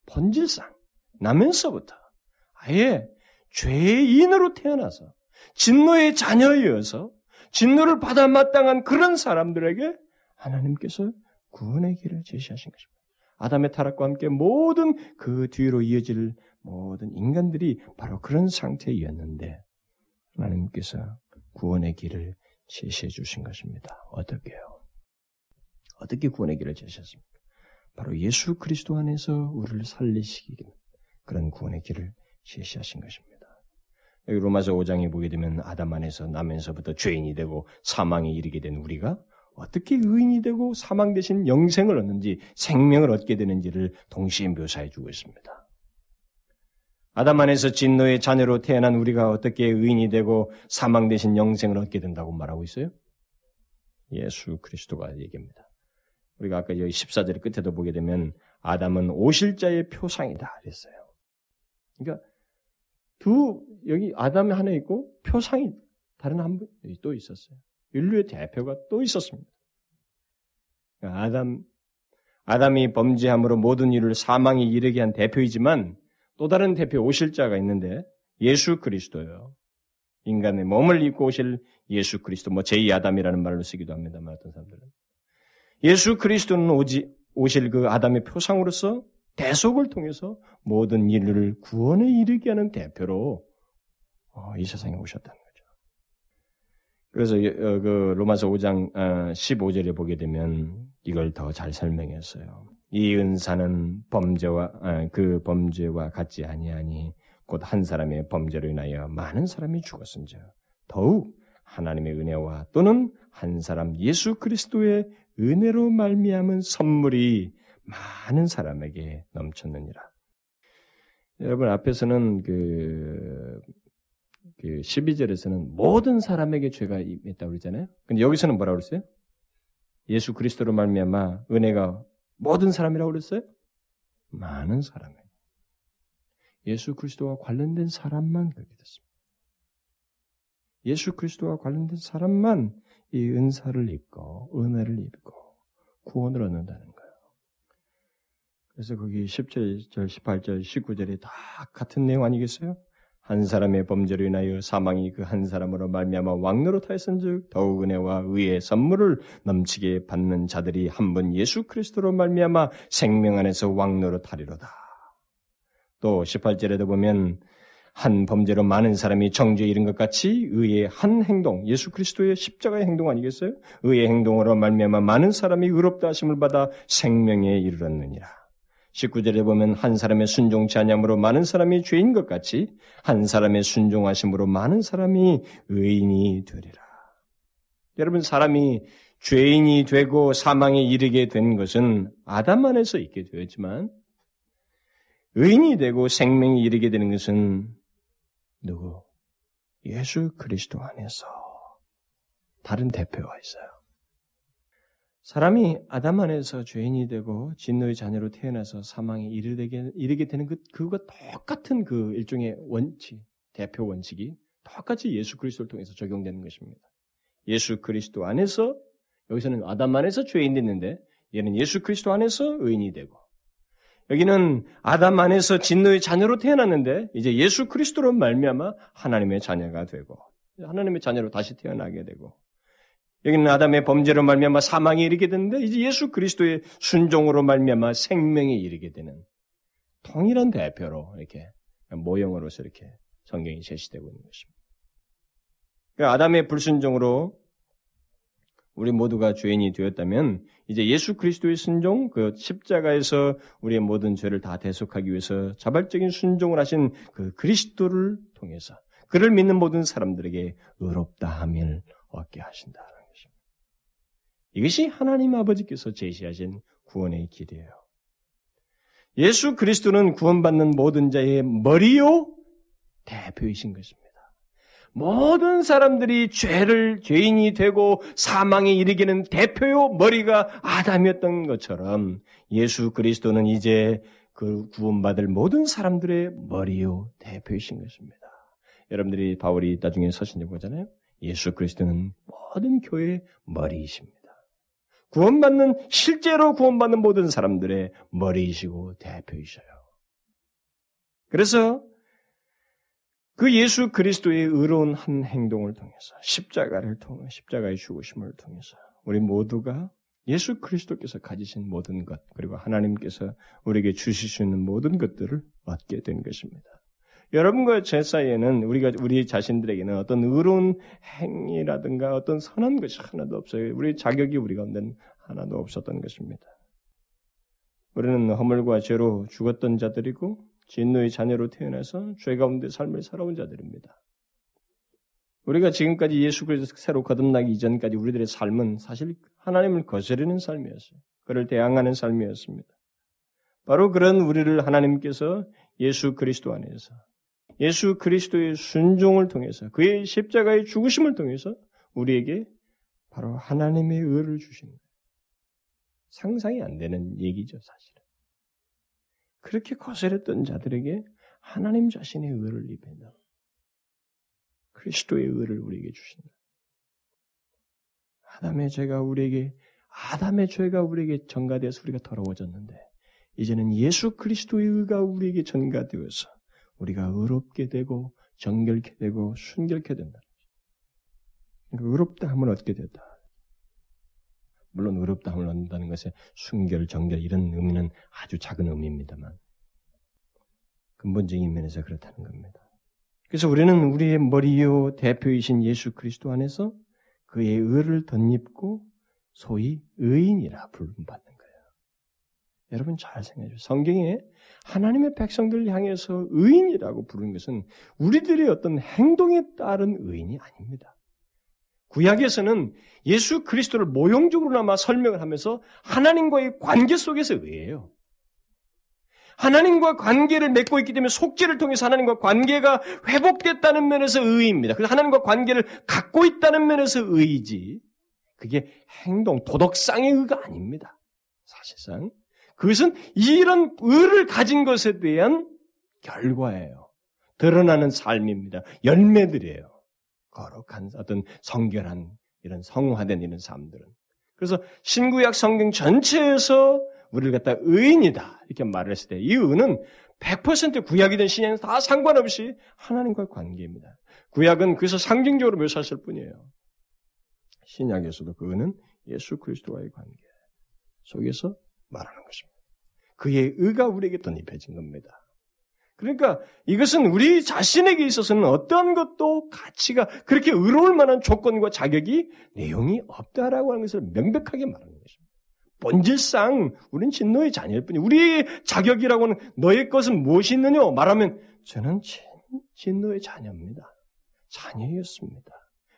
Speaker 1: 본질상, 나면서부터 아예 죄인으로 태어나서 진노의 자녀이어서 진노를 받아 마땅한 그런 사람들에게 하나님께서 구원의 길을 제시하신 것입니다. 아담의 타락과 함께 모든 그 뒤로 이어질 모든 인간들이 바로 그런 상태였는데 하나님께서 구원의 길을 제시해 주신 것입니다. 어떻게요? 어떻게 구원의 길을 제시했습니까? 바로 예수 그리스도 안에서 우리를 살리시기 그런 구원의 길을 제시하신 것입니다. 여기 로마서 5장에 보게 되면 아담 안에서 나면서부터 죄인이 되고 사망에 이르게 된 우리가 어떻게 의인이 되고 사망 대신 영생을 얻는지 생명을 얻게 되는지를 동시에 묘사해 주고 있습니다. 아담 안에서 진노의 자녀로 태어난 우리가 어떻게 의인이 되고 사망 대신 영생을 얻게 된다고 말하고 있어요? 예수 그리스도가 얘기합니다. 우리가 아까 여기 14절 끝에도 보게 되면 아담은 오실자의 표상이다 그랬어요. 그러니까 두 여기 아담이 하나 있고 표상이 다른 한분또 있었어요. 인류의 대표가 또 있었습니다. 그러니까 아담 아담이 범죄함으로 모든 일을 사망에 이르게 한 대표이지만 또 다른 대표 오실 자가 있는데 예수 그리스도요. 인간의 몸을 입고 오실 예수 그리스도, 뭐 제2 아담이라는 말로 쓰기도 합니다만 어떤 사람들은 예수 그리스도는 오지 오실 그 아담의 표상으로서 대속을 통해서 모든 인류를 구원에 이르게 하는 대표로 어, 이 세상에 오셨다는 거죠. 그래서 어, 그 로마서 5장 15절에 어, 보게 되면 이걸 더 잘 설명했어요. 이 은사는 범죄와 아, 그 범죄와 같지 아니하니 곧 한 사람의 범죄로 인하여 많은 사람이 죽었은즉 더욱 하나님의 은혜와 또는 한 사람 예수 그리스도의 은혜로 말미암은 선물이 많은 사람에게 넘쳤느니라. 여러분 앞에서는 그, 그 12절에서는 모든 사람에게 죄가 있다고 그러잖아요. 근데 여기서는 뭐라고 그랬어요? 예수 그리스도로 말미암아 은혜가 모든 사람이라고 그랬어요? 많은 사람에 예수 그리스도와 관련된 사람만 그렇게 됐습니다. 예수 그리스도와 관련된 사람만 이 은사를 입고 은혜를 입고 구원을 얻는다는 거예요. 그래서 거기 17절, 18절, 19절이 다 같은 내용 아니겠어요? 한 사람의 범죄로 인하여 사망이 그 한 사람으로 말미암아 왕노로 타였은즉 더욱 은혜와 의의 선물을 넘치게 받는 자들이 한번 예수 그리스도로 말미암아 생명 안에서 왕노로 타리로다. 또 18절에도 보면 한 범죄로 많은 사람이 정죄에 이른 것 같이 의의 한 행동, 예수 그리스도의 십자가의 행동 아니겠어요? 의의 행동으로 말미암아 많은 사람이 의롭다 하심을 받아 생명에 이르렀느니라. 19절에 보면 한 사람의 순종치 아니함으로 많은 사람이 죄인 것 같이 한 사람의 순종하심으로 많은 사람이 의인이 되리라. 여러분 사람이 죄인이 되고 사망에 이르게 된 것은 아담 안에서 있게 되었지만 의인이 되고 생명이 이르게 되는 것은 누구? 예수 그리스도 안에서 다른 대표가 있어요. 사람이 아담 안에서 죄인이 되고 진노의 자녀로 태어나서 사망에 이르게, 이르게 되는 그, 그와 똑같은 그 일종의 원칙, 대표 원칙이 똑같이 예수 그리스도를 통해서 적용되는 것입니다. 예수 그리스도 안에서, 여기서는 아담 안에서 죄인 됐는데, 얘는 예수 그리스도 안에서 의인이 되고, 여기는 아담 안에서 진노의 자녀로 태어났는데, 이제 예수 그리스도로 말미암아 하나님의 자녀가 되고, 하나님의 자녀로 다시 태어나게 되고, 여기는 아담의 범죄로 말미암아 사망에 이르게 되는데 이제 예수 그리스도의 순종으로 말미암아 생명에 이르게 되는 동일한 대표로 이렇게 모형으로서 이렇게 성경이 제시되고 있는 것입니다. 그러니까 아담의 불순종으로 우리 모두가 죄인이 되었다면 이제 예수 그리스도의 순종, 그 십자가에서 우리의 모든 죄를 다 대속하기 위해서 자발적인 순종을 하신 그 그리스도를 통해서 그를 믿는 모든 사람들에게 의롭다함을 얻게 하신다. 이것이 하나님 아버지께서 제시하신 구원의 길이에요. 예수 그리스도는 구원받는 모든 자의 머리요 대표이신 것입니다. 모든 사람들이 죄를 죄인이 되고 사망에 이르기는 대표요 머리가 아담이었던 것처럼 예수 그리스도는 이제 그 구원받을 모든 사람들의 머리요 대표이신 것입니다. 여러분들이 바울이 나중에 서신에 보잖아요. 예수 그리스도는 모든 교회의 머리이십니다. 구원받는, 실제로 구원받는 모든 사람들의 머리이시고 대표이셔요. 그래서 그 예수 그리스도의 의로운 한 행동을 통해서 십자가를 통해 십자가의 죽으심을 통해서 우리 모두가 예수 그리스도께서 가지신 모든 것 그리고 하나님께서 우리에게 주실 수 있는 모든 것들을 얻게 된 것입니다. 여러분과 제 사이에는 우리가 우리 자신들에게는 어떤 의로운 행위라든가 어떤 선한 것이 하나도 없어요. 우리 자격이 우리 가운데는 하나도 없었던 것입니다. 우리는 허물과 죄로 죽었던 자들이고 진노의 자녀로 태어나서 죄 가운데 삶을 살아온 자들입니다. 우리가 지금까지 예수 그리스도 새로 거듭나기 이전까지 우리들의 삶은 사실 하나님을 거스르는 삶이었어요. 그를 대항하는 삶이었습니다. 바로 그런 우리를 하나님께서 예수 그리스도 안에서 예수 그리스도의 순종을 통해서 그의 십자가의 죽으심을 통해서 우리에게 바로 하나님의 의를 주신. 상상이 안 되는 얘기죠, 사실은. 그렇게 거슬렸던 자들에게 하나님 자신의 의를 입힌다. 그리스도의 의를 우리에게 주신다. 아담의 죄가 우리에게 아담의 죄가 우리에게 전가되어서 우리가 더러워졌는데 이제는 예수 그리스도의 의가 우리에게 전가되어서 우리가 의롭게 되고 정결케 되고 순결케 된다. 그러니까 의롭다 함을 얻게 됐다. 물론 의롭다 함을 얻는다는 것에 순결, 정결 이런 의미는 아주 작은 의미입니다만 근본적인 면에서 그렇다는 겁니다. 그래서 우리는 우리의 머리요 대표이신 예수 그리스도 안에서 그의 의를 덧입고 소위 의인이라 부름받는 여러분 잘 생각해 주세요. 성경에 하나님의 백성들 향해서 의인이라고 부르는 것은 우리들의 어떤 행동에 따른 의인이 아닙니다. 구약에서는 예수 그리스도를 모형적으로나마 설명을 하면서 하나님과의 관계 속에서 의예요. 하나님과 관계를 맺고 있기 때문에 속죄를 통해서 하나님과 관계가 회복됐다는 면에서 의입니다. 그래서 하나님과 관계를 갖고 있다는 면에서 의이지. 그게 행동, 도덕상의 의가 아닙니다. 사실상. 그것은 이런 의를 가진 것에 대한 결과예요. 드러나는 삶입니다. 열매들이에요. 거룩한 어떤 성결한 이런 성화된 이런 삶들은. 그래서 신구약 성경 전체에서 우리를 갖다 의인이다 이렇게 말을 했을 때 이 의는 100% 구약이든 신약이든 다 상관없이 하나님과의 관계입니다. 구약은 그래서 상징적으로 묘사했을 뿐이에요. 신약에서도 그 의는 예수 그리스도와의 관계 속에서 말하는 것입니다. 그의 의가 우리에게 덧입혀진 겁니다. 그러니까 이것은 우리 자신에게 있어서는 어떤 것도 가치가 그렇게 의로울 만한 조건과 자격이 내용이 없다라고 하는 것을 명백하게 말하는 것입니다. 본질상 우리는 진노의 자녀일 뿐이 우리의 자격이라고 하는 너의 것은 무엇이 있느냐 말하면 저는 진, 노의 자녀입니다. 자녀였습니다.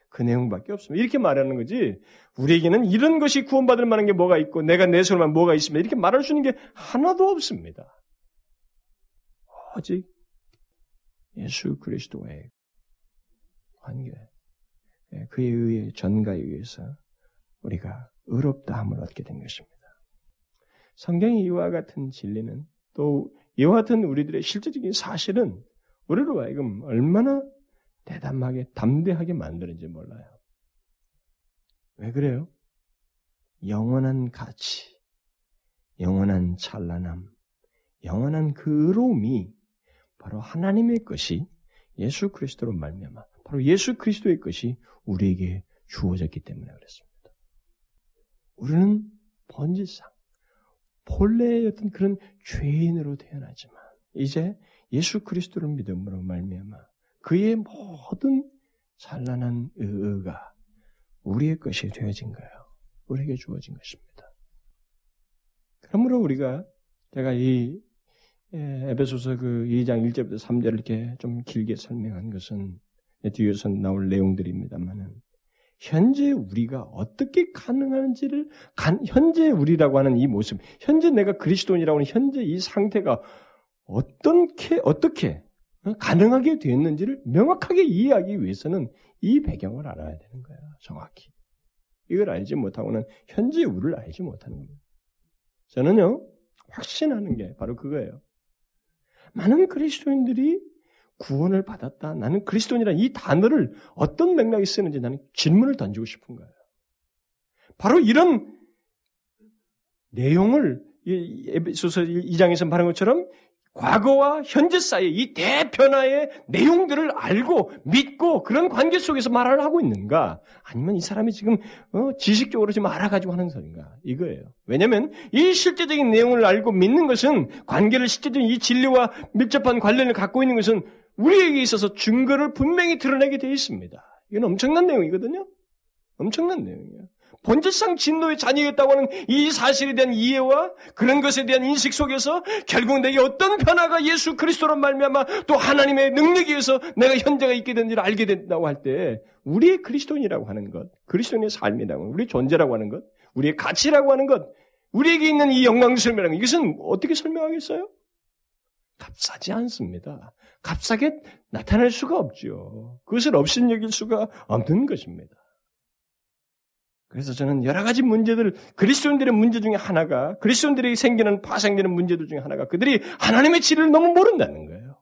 Speaker 1: 그 내용밖에 없습니다. 이렇게 말하는 거지. 우리에게는 이런 것이 구원받을 만한 게 뭐가 있고 내가 내 손에만 뭐가 있으면 이렇게 말할 수 있는 게 하나도 없습니다. 오직 예수 그리스도의 관계, 예, 그에 의해 전가에 의해서 우리가 의롭다함을 얻게 된 것입니다. 성경의 이와 같은 진리는 또 이와 같은 우리들의 실제적인 사실은 우리로 하여금 얼마나 대담하게 담대하게 만드는지 몰라요. 왜 그래요? 영원한 가치, 영원한 찬란함, 영원한 그 의로움이 바로 하나님의 것이 예수 그리스도로 말미암아 바로 예수 그리스도의 것이 우리에게 주어졌기 때문에 그렇습니다. 우리는 본질상 본래의 어떤 그런 죄인으로 태어나지만 이제 예수 그리스도를 믿음으로 말미암아 그의 모든 찬란한 의가 우리의 것이 되어진 거예요. 우리에게 주어진 것입니다. 그러므로 우리가 제가 이 예, 에베소서 그 2장 1절부터 3절 이렇게 좀 길게 설명한 것은 뒤에서 나올 내용들입니다만은 현재 우리가 어떻게 가능한지를 현재 우리라고 하는 이 모습, 현재 내가 그리스도인이라고 하는 현재 이 상태가 어떻게 어떻게 어, 가능하게 되었는지를 명확하게 이해하기 위해서는 이 배경을 알아야 되는 거예요. 정확히. 이걸 알지 못하고는 현재 우리를 알지 못하는 겁니다. 저는요, 확신하는 게 바로 그거예요. 많은 그리스도인들이 구원을 받았다. 나는 그리스도인이라는 이 단어를 어떤 맥락에 쓰는지 나는 질문을 던지고 싶은 거예요. 바로 이런 내용을 에베소서 2장에서 말한 것처럼 과거와 현재 사이의 이 대변화의 내용들을 알고 믿고 그런 관계 속에서 말을 하고 있는가? 아니면 이 사람이 지금 어, 지식적으로 지금 알아가지고 하는 소리인가? 이거예요. 왜냐하면 이 실제적인 내용을 알고 믿는 것은 관계를 실제적인 이 진리와 밀접한 관련을 갖고 있는 것은 우리에게 있어서 증거를 분명히 드러내게 되어 있습니다. 이건 엄청난 내용이거든요. 엄청난 내용이에요. 본질상 진노의 자녀였다고 하는 이 사실에 대한 이해와 그런 것에 대한 인식 속에서 결국 내게 어떤 변화가 예수 그리스도로 말미암아 또 하나님의 능력에 의해서 내가 현재가 있게 된지를 알게 된다고 할 때 우리의 그리스도인이라고 하는 것, 그리스도인의 삶이라고 하는 것, 우리의 존재라고 하는 것, 우리의 가치라고 하는 것, 우리에게 있는 이 영광스러움이라는 것, 이것은 어떻게 설명하겠어요? 값싸지 않습니다. 값싸게 나타낼 수가 없죠. 그것을 없인 여길 수가 없는 것입니다. 그래서 저는 여러 가지 문제들, 그리스도인들의 문제 중에 하나가, 그리스도인들이 생기는, 파생되는 문제들 중에 하나가 그들이 하나님의 진리를 너무 모른다는 거예요.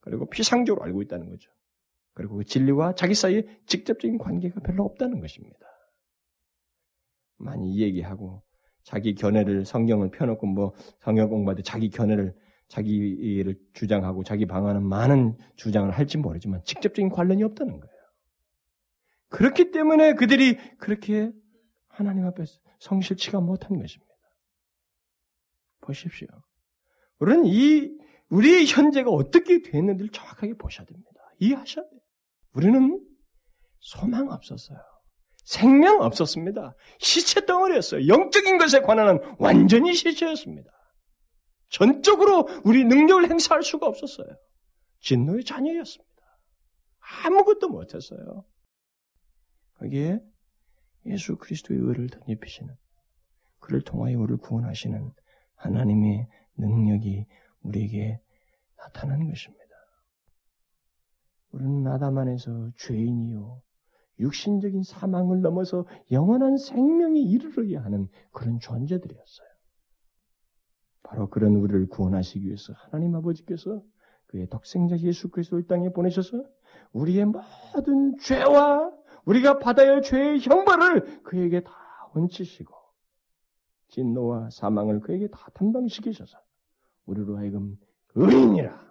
Speaker 1: 그리고 피상적으로 알고 있다는 거죠. 그리고 그 진리와 자기 사이에 직접적인 관계가 별로 없다는 것입니다. 많이 얘기하고, 자기 견해를, 성경을 펴놓고 뭐, 성경 공부할 때 자기 견해를, 자기를 주장하고, 자기 방안은 많은 주장을 할지 모르지만, 직접적인 관련이 없다는 거예요. 그렇기 때문에 그들이 그렇게 하나님 앞에서 성실치가 못한 것입니다. 보십시오. 우리는 이 우리의 현재가 어떻게 됐는지를 정확하게 보셔야 됩니다. 이해하셔야 돼요. 우리는 소망 없었어요. 생명 없었습니다. 시체 덩어리였어요. 영적인 것에 관한 완전히 시체였습니다. 전적으로 우리 능력을 행사할 수가 없었어요. 진노의 자녀였습니다. 아무것도 못했어요. 거기에 예수 그리스도의 의를 덧입히시는 그를 통하여 우리를 구원하시는 하나님의 능력이 우리에게 나타난 것입니다. 우리는 아담 안에서 죄인이요 육신적인 사망을 넘어서 영원한 생명에 이르르게 하는 그런 존재들이었어요. 바로 그런 우리를 구원하시기 위해서 하나님 아버지께서 그의 독생자 예수 그리스도를 땅에 보내셔서 우리의 모든 죄와 우리가 받아야 할 죄의 형벌을 그에게 다 얹히시고 진노와 사망을 그에게 다 담당시키셔서 우리로 하여금 의인이라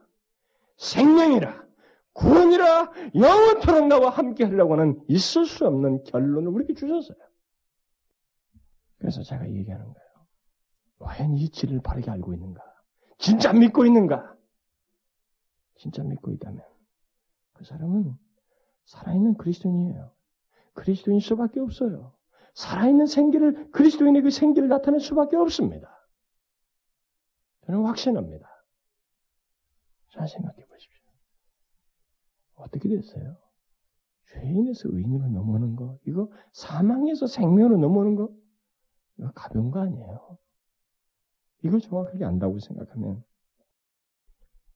Speaker 1: 생명이라 구원이라 영원토록 나와 함께 하려고 하는 있을 수 없는 결론을 우리에게 주셨어요. 그래서 제가 얘기하는 거예요. 과연 이 진리를 바르게 알고 있는가? 진짜 믿고 있는가? 진짜 믿고 있다면 그 사람은 살아있는 그리스도인이에요. 그리스도인 수밖에 없어요. 살아있는 생기를 그리스도인의 그 생기를 나타낼 수밖에 없습니다. 저는 확신합니다. 잘 생각해 보십시오. 어떻게 됐어요? 죄인에서 의인으로 넘어오는 거, 이거 사망에서 생명으로 넘어오는 거, 이거 가벼운 거 아니에요. 이걸 정확하게 안다고 생각하면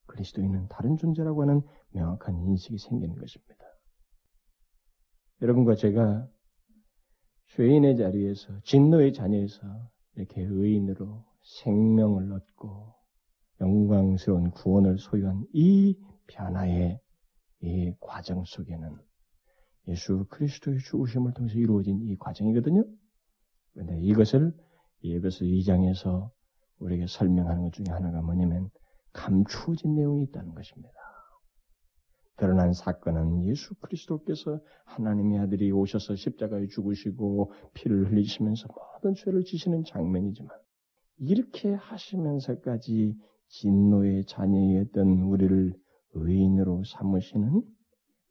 Speaker 1: 그리스도인은 다른 존재라고 하는 명확한 인식이 생기는 것입니다. 여러분과 제가 죄인의 자리에서 진노의 자녀에서 이렇게 의인으로 생명을 얻고 영광스러운 구원을 소유한 이 변화의 이 과정 속에는 예수 그리스도의 죽으심을 통해서 이루어진 이 과정이거든요. 그런데 이것을 예배서 2장에서 우리에게 설명하는 것 중에 하나가 뭐냐면 감추어진 내용이 있다는 것입니다. 드러난 사건은 예수 그리스도께서 하나님의 아들이 오셔서 십자가에 죽으시고 피를 흘리시면서 모든 죄를 지시는 장면이지만 이렇게 하시면서까지 진노의 자녀였던 우리를 의인으로 삼으시는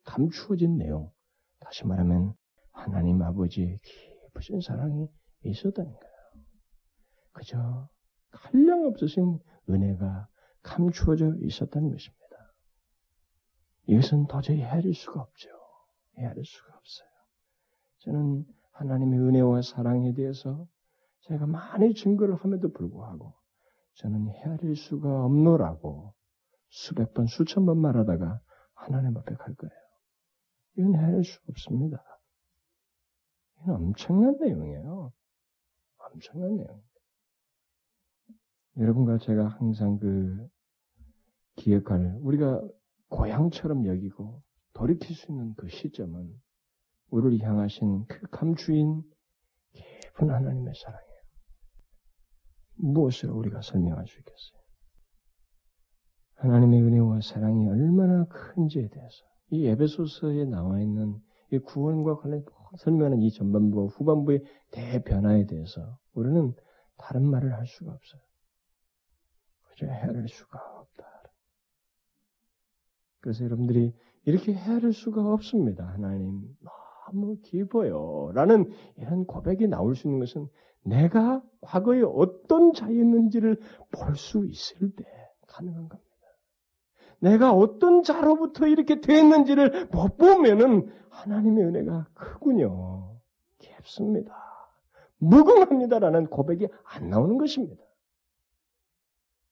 Speaker 1: 감추어진 내용, 다시 말하면 하나님 아버지의 깊으신 사랑이 있었다는 거예요. 그저 한량 없으신 은혜가 감추어져 있었다는 것입니다. 이것은 도저히 헤아릴 수가 없죠. 헤아릴 수가 없어요. 저는 하나님의 은혜와 사랑에 대해서 제가 많이 증거를 함에도 불구하고 저는 헤아릴 수가 없노라고 수백 번, 수천 번 말하다가 하나님 앞에 갈 거예요. 이건 헤아릴 수가 없습니다. 이건 엄청난 내용이에요. 엄청난 내용. 여러분과 제가 항상 그 기억할 우리가 고향처럼 여기고 돌이킬 수 있는 그 시점은 우리를 향하신 그 감추인 깊은 하나님의 사랑이에요. 무엇으로 우리가 설명할 수 있겠어요? 하나님의 은혜와 사랑이 얼마나 큰지에 대해서 이 에베소서에 나와 있는 이 구원과 관련 설명하는 이 전반부와 후반부의 대변화에 대해서 우리는 다른 말을 할 수가 없어요. 그저 헤아릴 수가 없다. 그래서 여러분들이 이렇게 헤아릴 수가 없습니다. 하나님 너무 깊어요. 라는 이런 고백이 나올 수 있는 것은 내가 과거에 어떤 자였는지를 볼 수 있을 때 가능한 겁니다. 내가 어떤 자로부터 이렇게 됐는지를 못 보면은 하나님의 은혜가 크군요. 깊습니다. 무궁합니다라는 고백이 안 나오는 것입니다.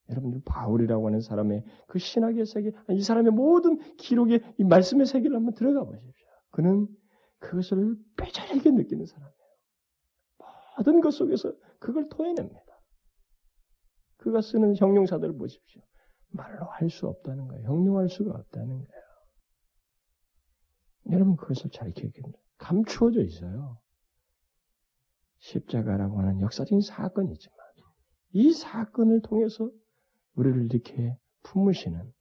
Speaker 1: 여러분들 바울이라고 하는 사람의 그 신학의 세계, 이 사람의 모든 기록의 이 말씀의 세계를 한번 들어가 보십시오. 그는 그것을 빼자르게 느끼는 사람이에요. 모든 것 속에서 그걸 토해냅니다. 그가 쓰는 형용사들을 보십시오. 말로 할 수 없다는 거예요. 형용할 수가 없다는 거예요. 여러분 그것을 잘 기억해야 됩니다. 감추어져 있어요. 십자가라고 하는 역사적인 사건이지만 이 사건을 통해서 우리를 이렇게 품으시는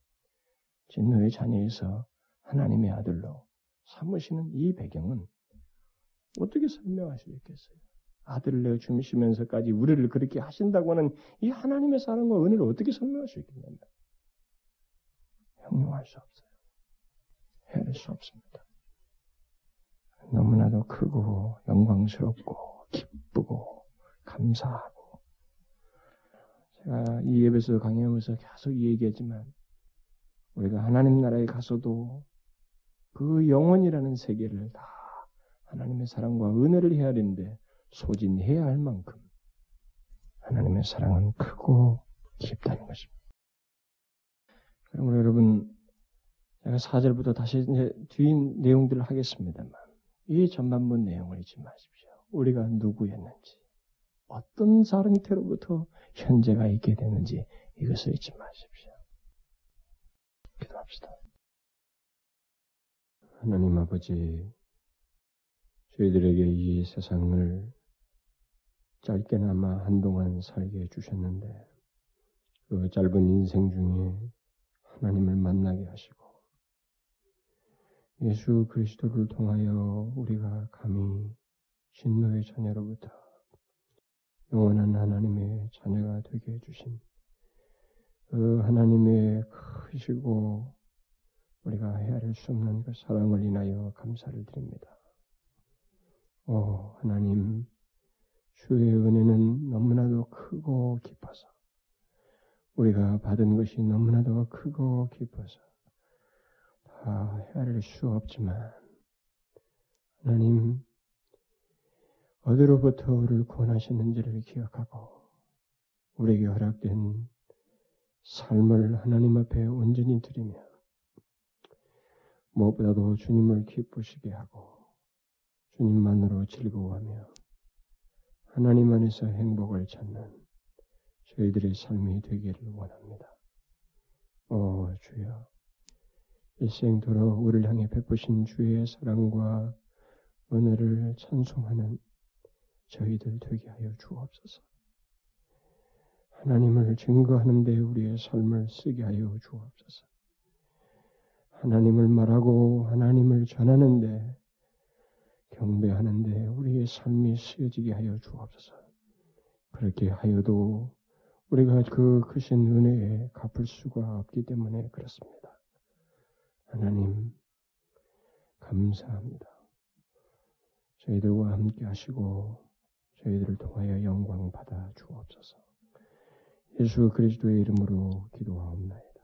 Speaker 1: 진노의 자녀에서 하나님의 아들로 삼으시는 이 배경은 어떻게 설명할 수 있겠어요? 아들을 내어 주시면서까지 우리를 그렇게 하신다고 하는 이 하나님의 사랑과 은혜를 어떻게 설명할 수 있겠냐면 형용할 수 없어요. 헤아릴 수 없습니다. 너무나도 크고 영광스럽고 기쁘고 감사하고 제가 이 예배에서 강의하면서 계속 얘기하지만 우리가 하나님 나라에 가서도 그 영원이라는 세계를 다 하나님의 사랑과 은혜를 헤아리는데 소진해야 할 만큼 하나님의 사랑은 크고 깊다는 것입니다. 그럼 여러분 제가 4절부터 다시 이제 뒤 내용들을 하겠습니다만 이 전반부 내용을 잊지 마십시오. 우리가 누구였는지 어떤 사랑태로부터 현재가 있게 되는지 이것을 잊지 마십시오. 기도합시다. 하나님 아버지, 저희들에게 이 세상을
Speaker 2: 짧게나마 한동안 살게 해주셨는데 그 짧은 인생 중에 하나님을 만나게 하시고 예수 그리스도를 통하여 우리가 감히 진노의 자녀로부터 영원한 하나님의 자녀가 되게 해주신 그 하나님의 크시고 우리가 헤아릴 수 없는 그 사랑을 인하여 감사를 드립니다. 오 하나님 주의 은혜는 너무나도 크고 깊어서 우리가 받은 것이 너무나도 크고 깊어서 다 헤아릴 수 없지만 하나님 어디로부터 우리를 구원하셨는지를 기억하고 우리에게 허락된 삶을 하나님 앞에 온전히 드리며 무엇보다도 주님을 기쁘시게 하고 주님만으로 즐거워하며 하나님 안에서 행복을 찾는 저희들의 삶이 되기를 원합니다. 오 주여 일생도록 우리를 향해 베푸신 주의 사랑과 은혜를 찬송하는 저희들 되게 하여 주옵소서. 하나님을 증거하는 데 우리의 삶을 쓰게 하여 주옵소서. 하나님을 말하고 하나님을 전하는데 경배하는데 우리의 삶이 쓰여지게 하여 주옵소서. 그렇게 하여도 우리가 그 크신 은혜에 갚을 수가 없기 때문에 그렇습니다. 하나님, 감사합니다. 저희들과 함께 하시고 저희들을 통하여 영광 받아 주옵소서. 예수 그리스도의 이름으로 기도하옵나이다.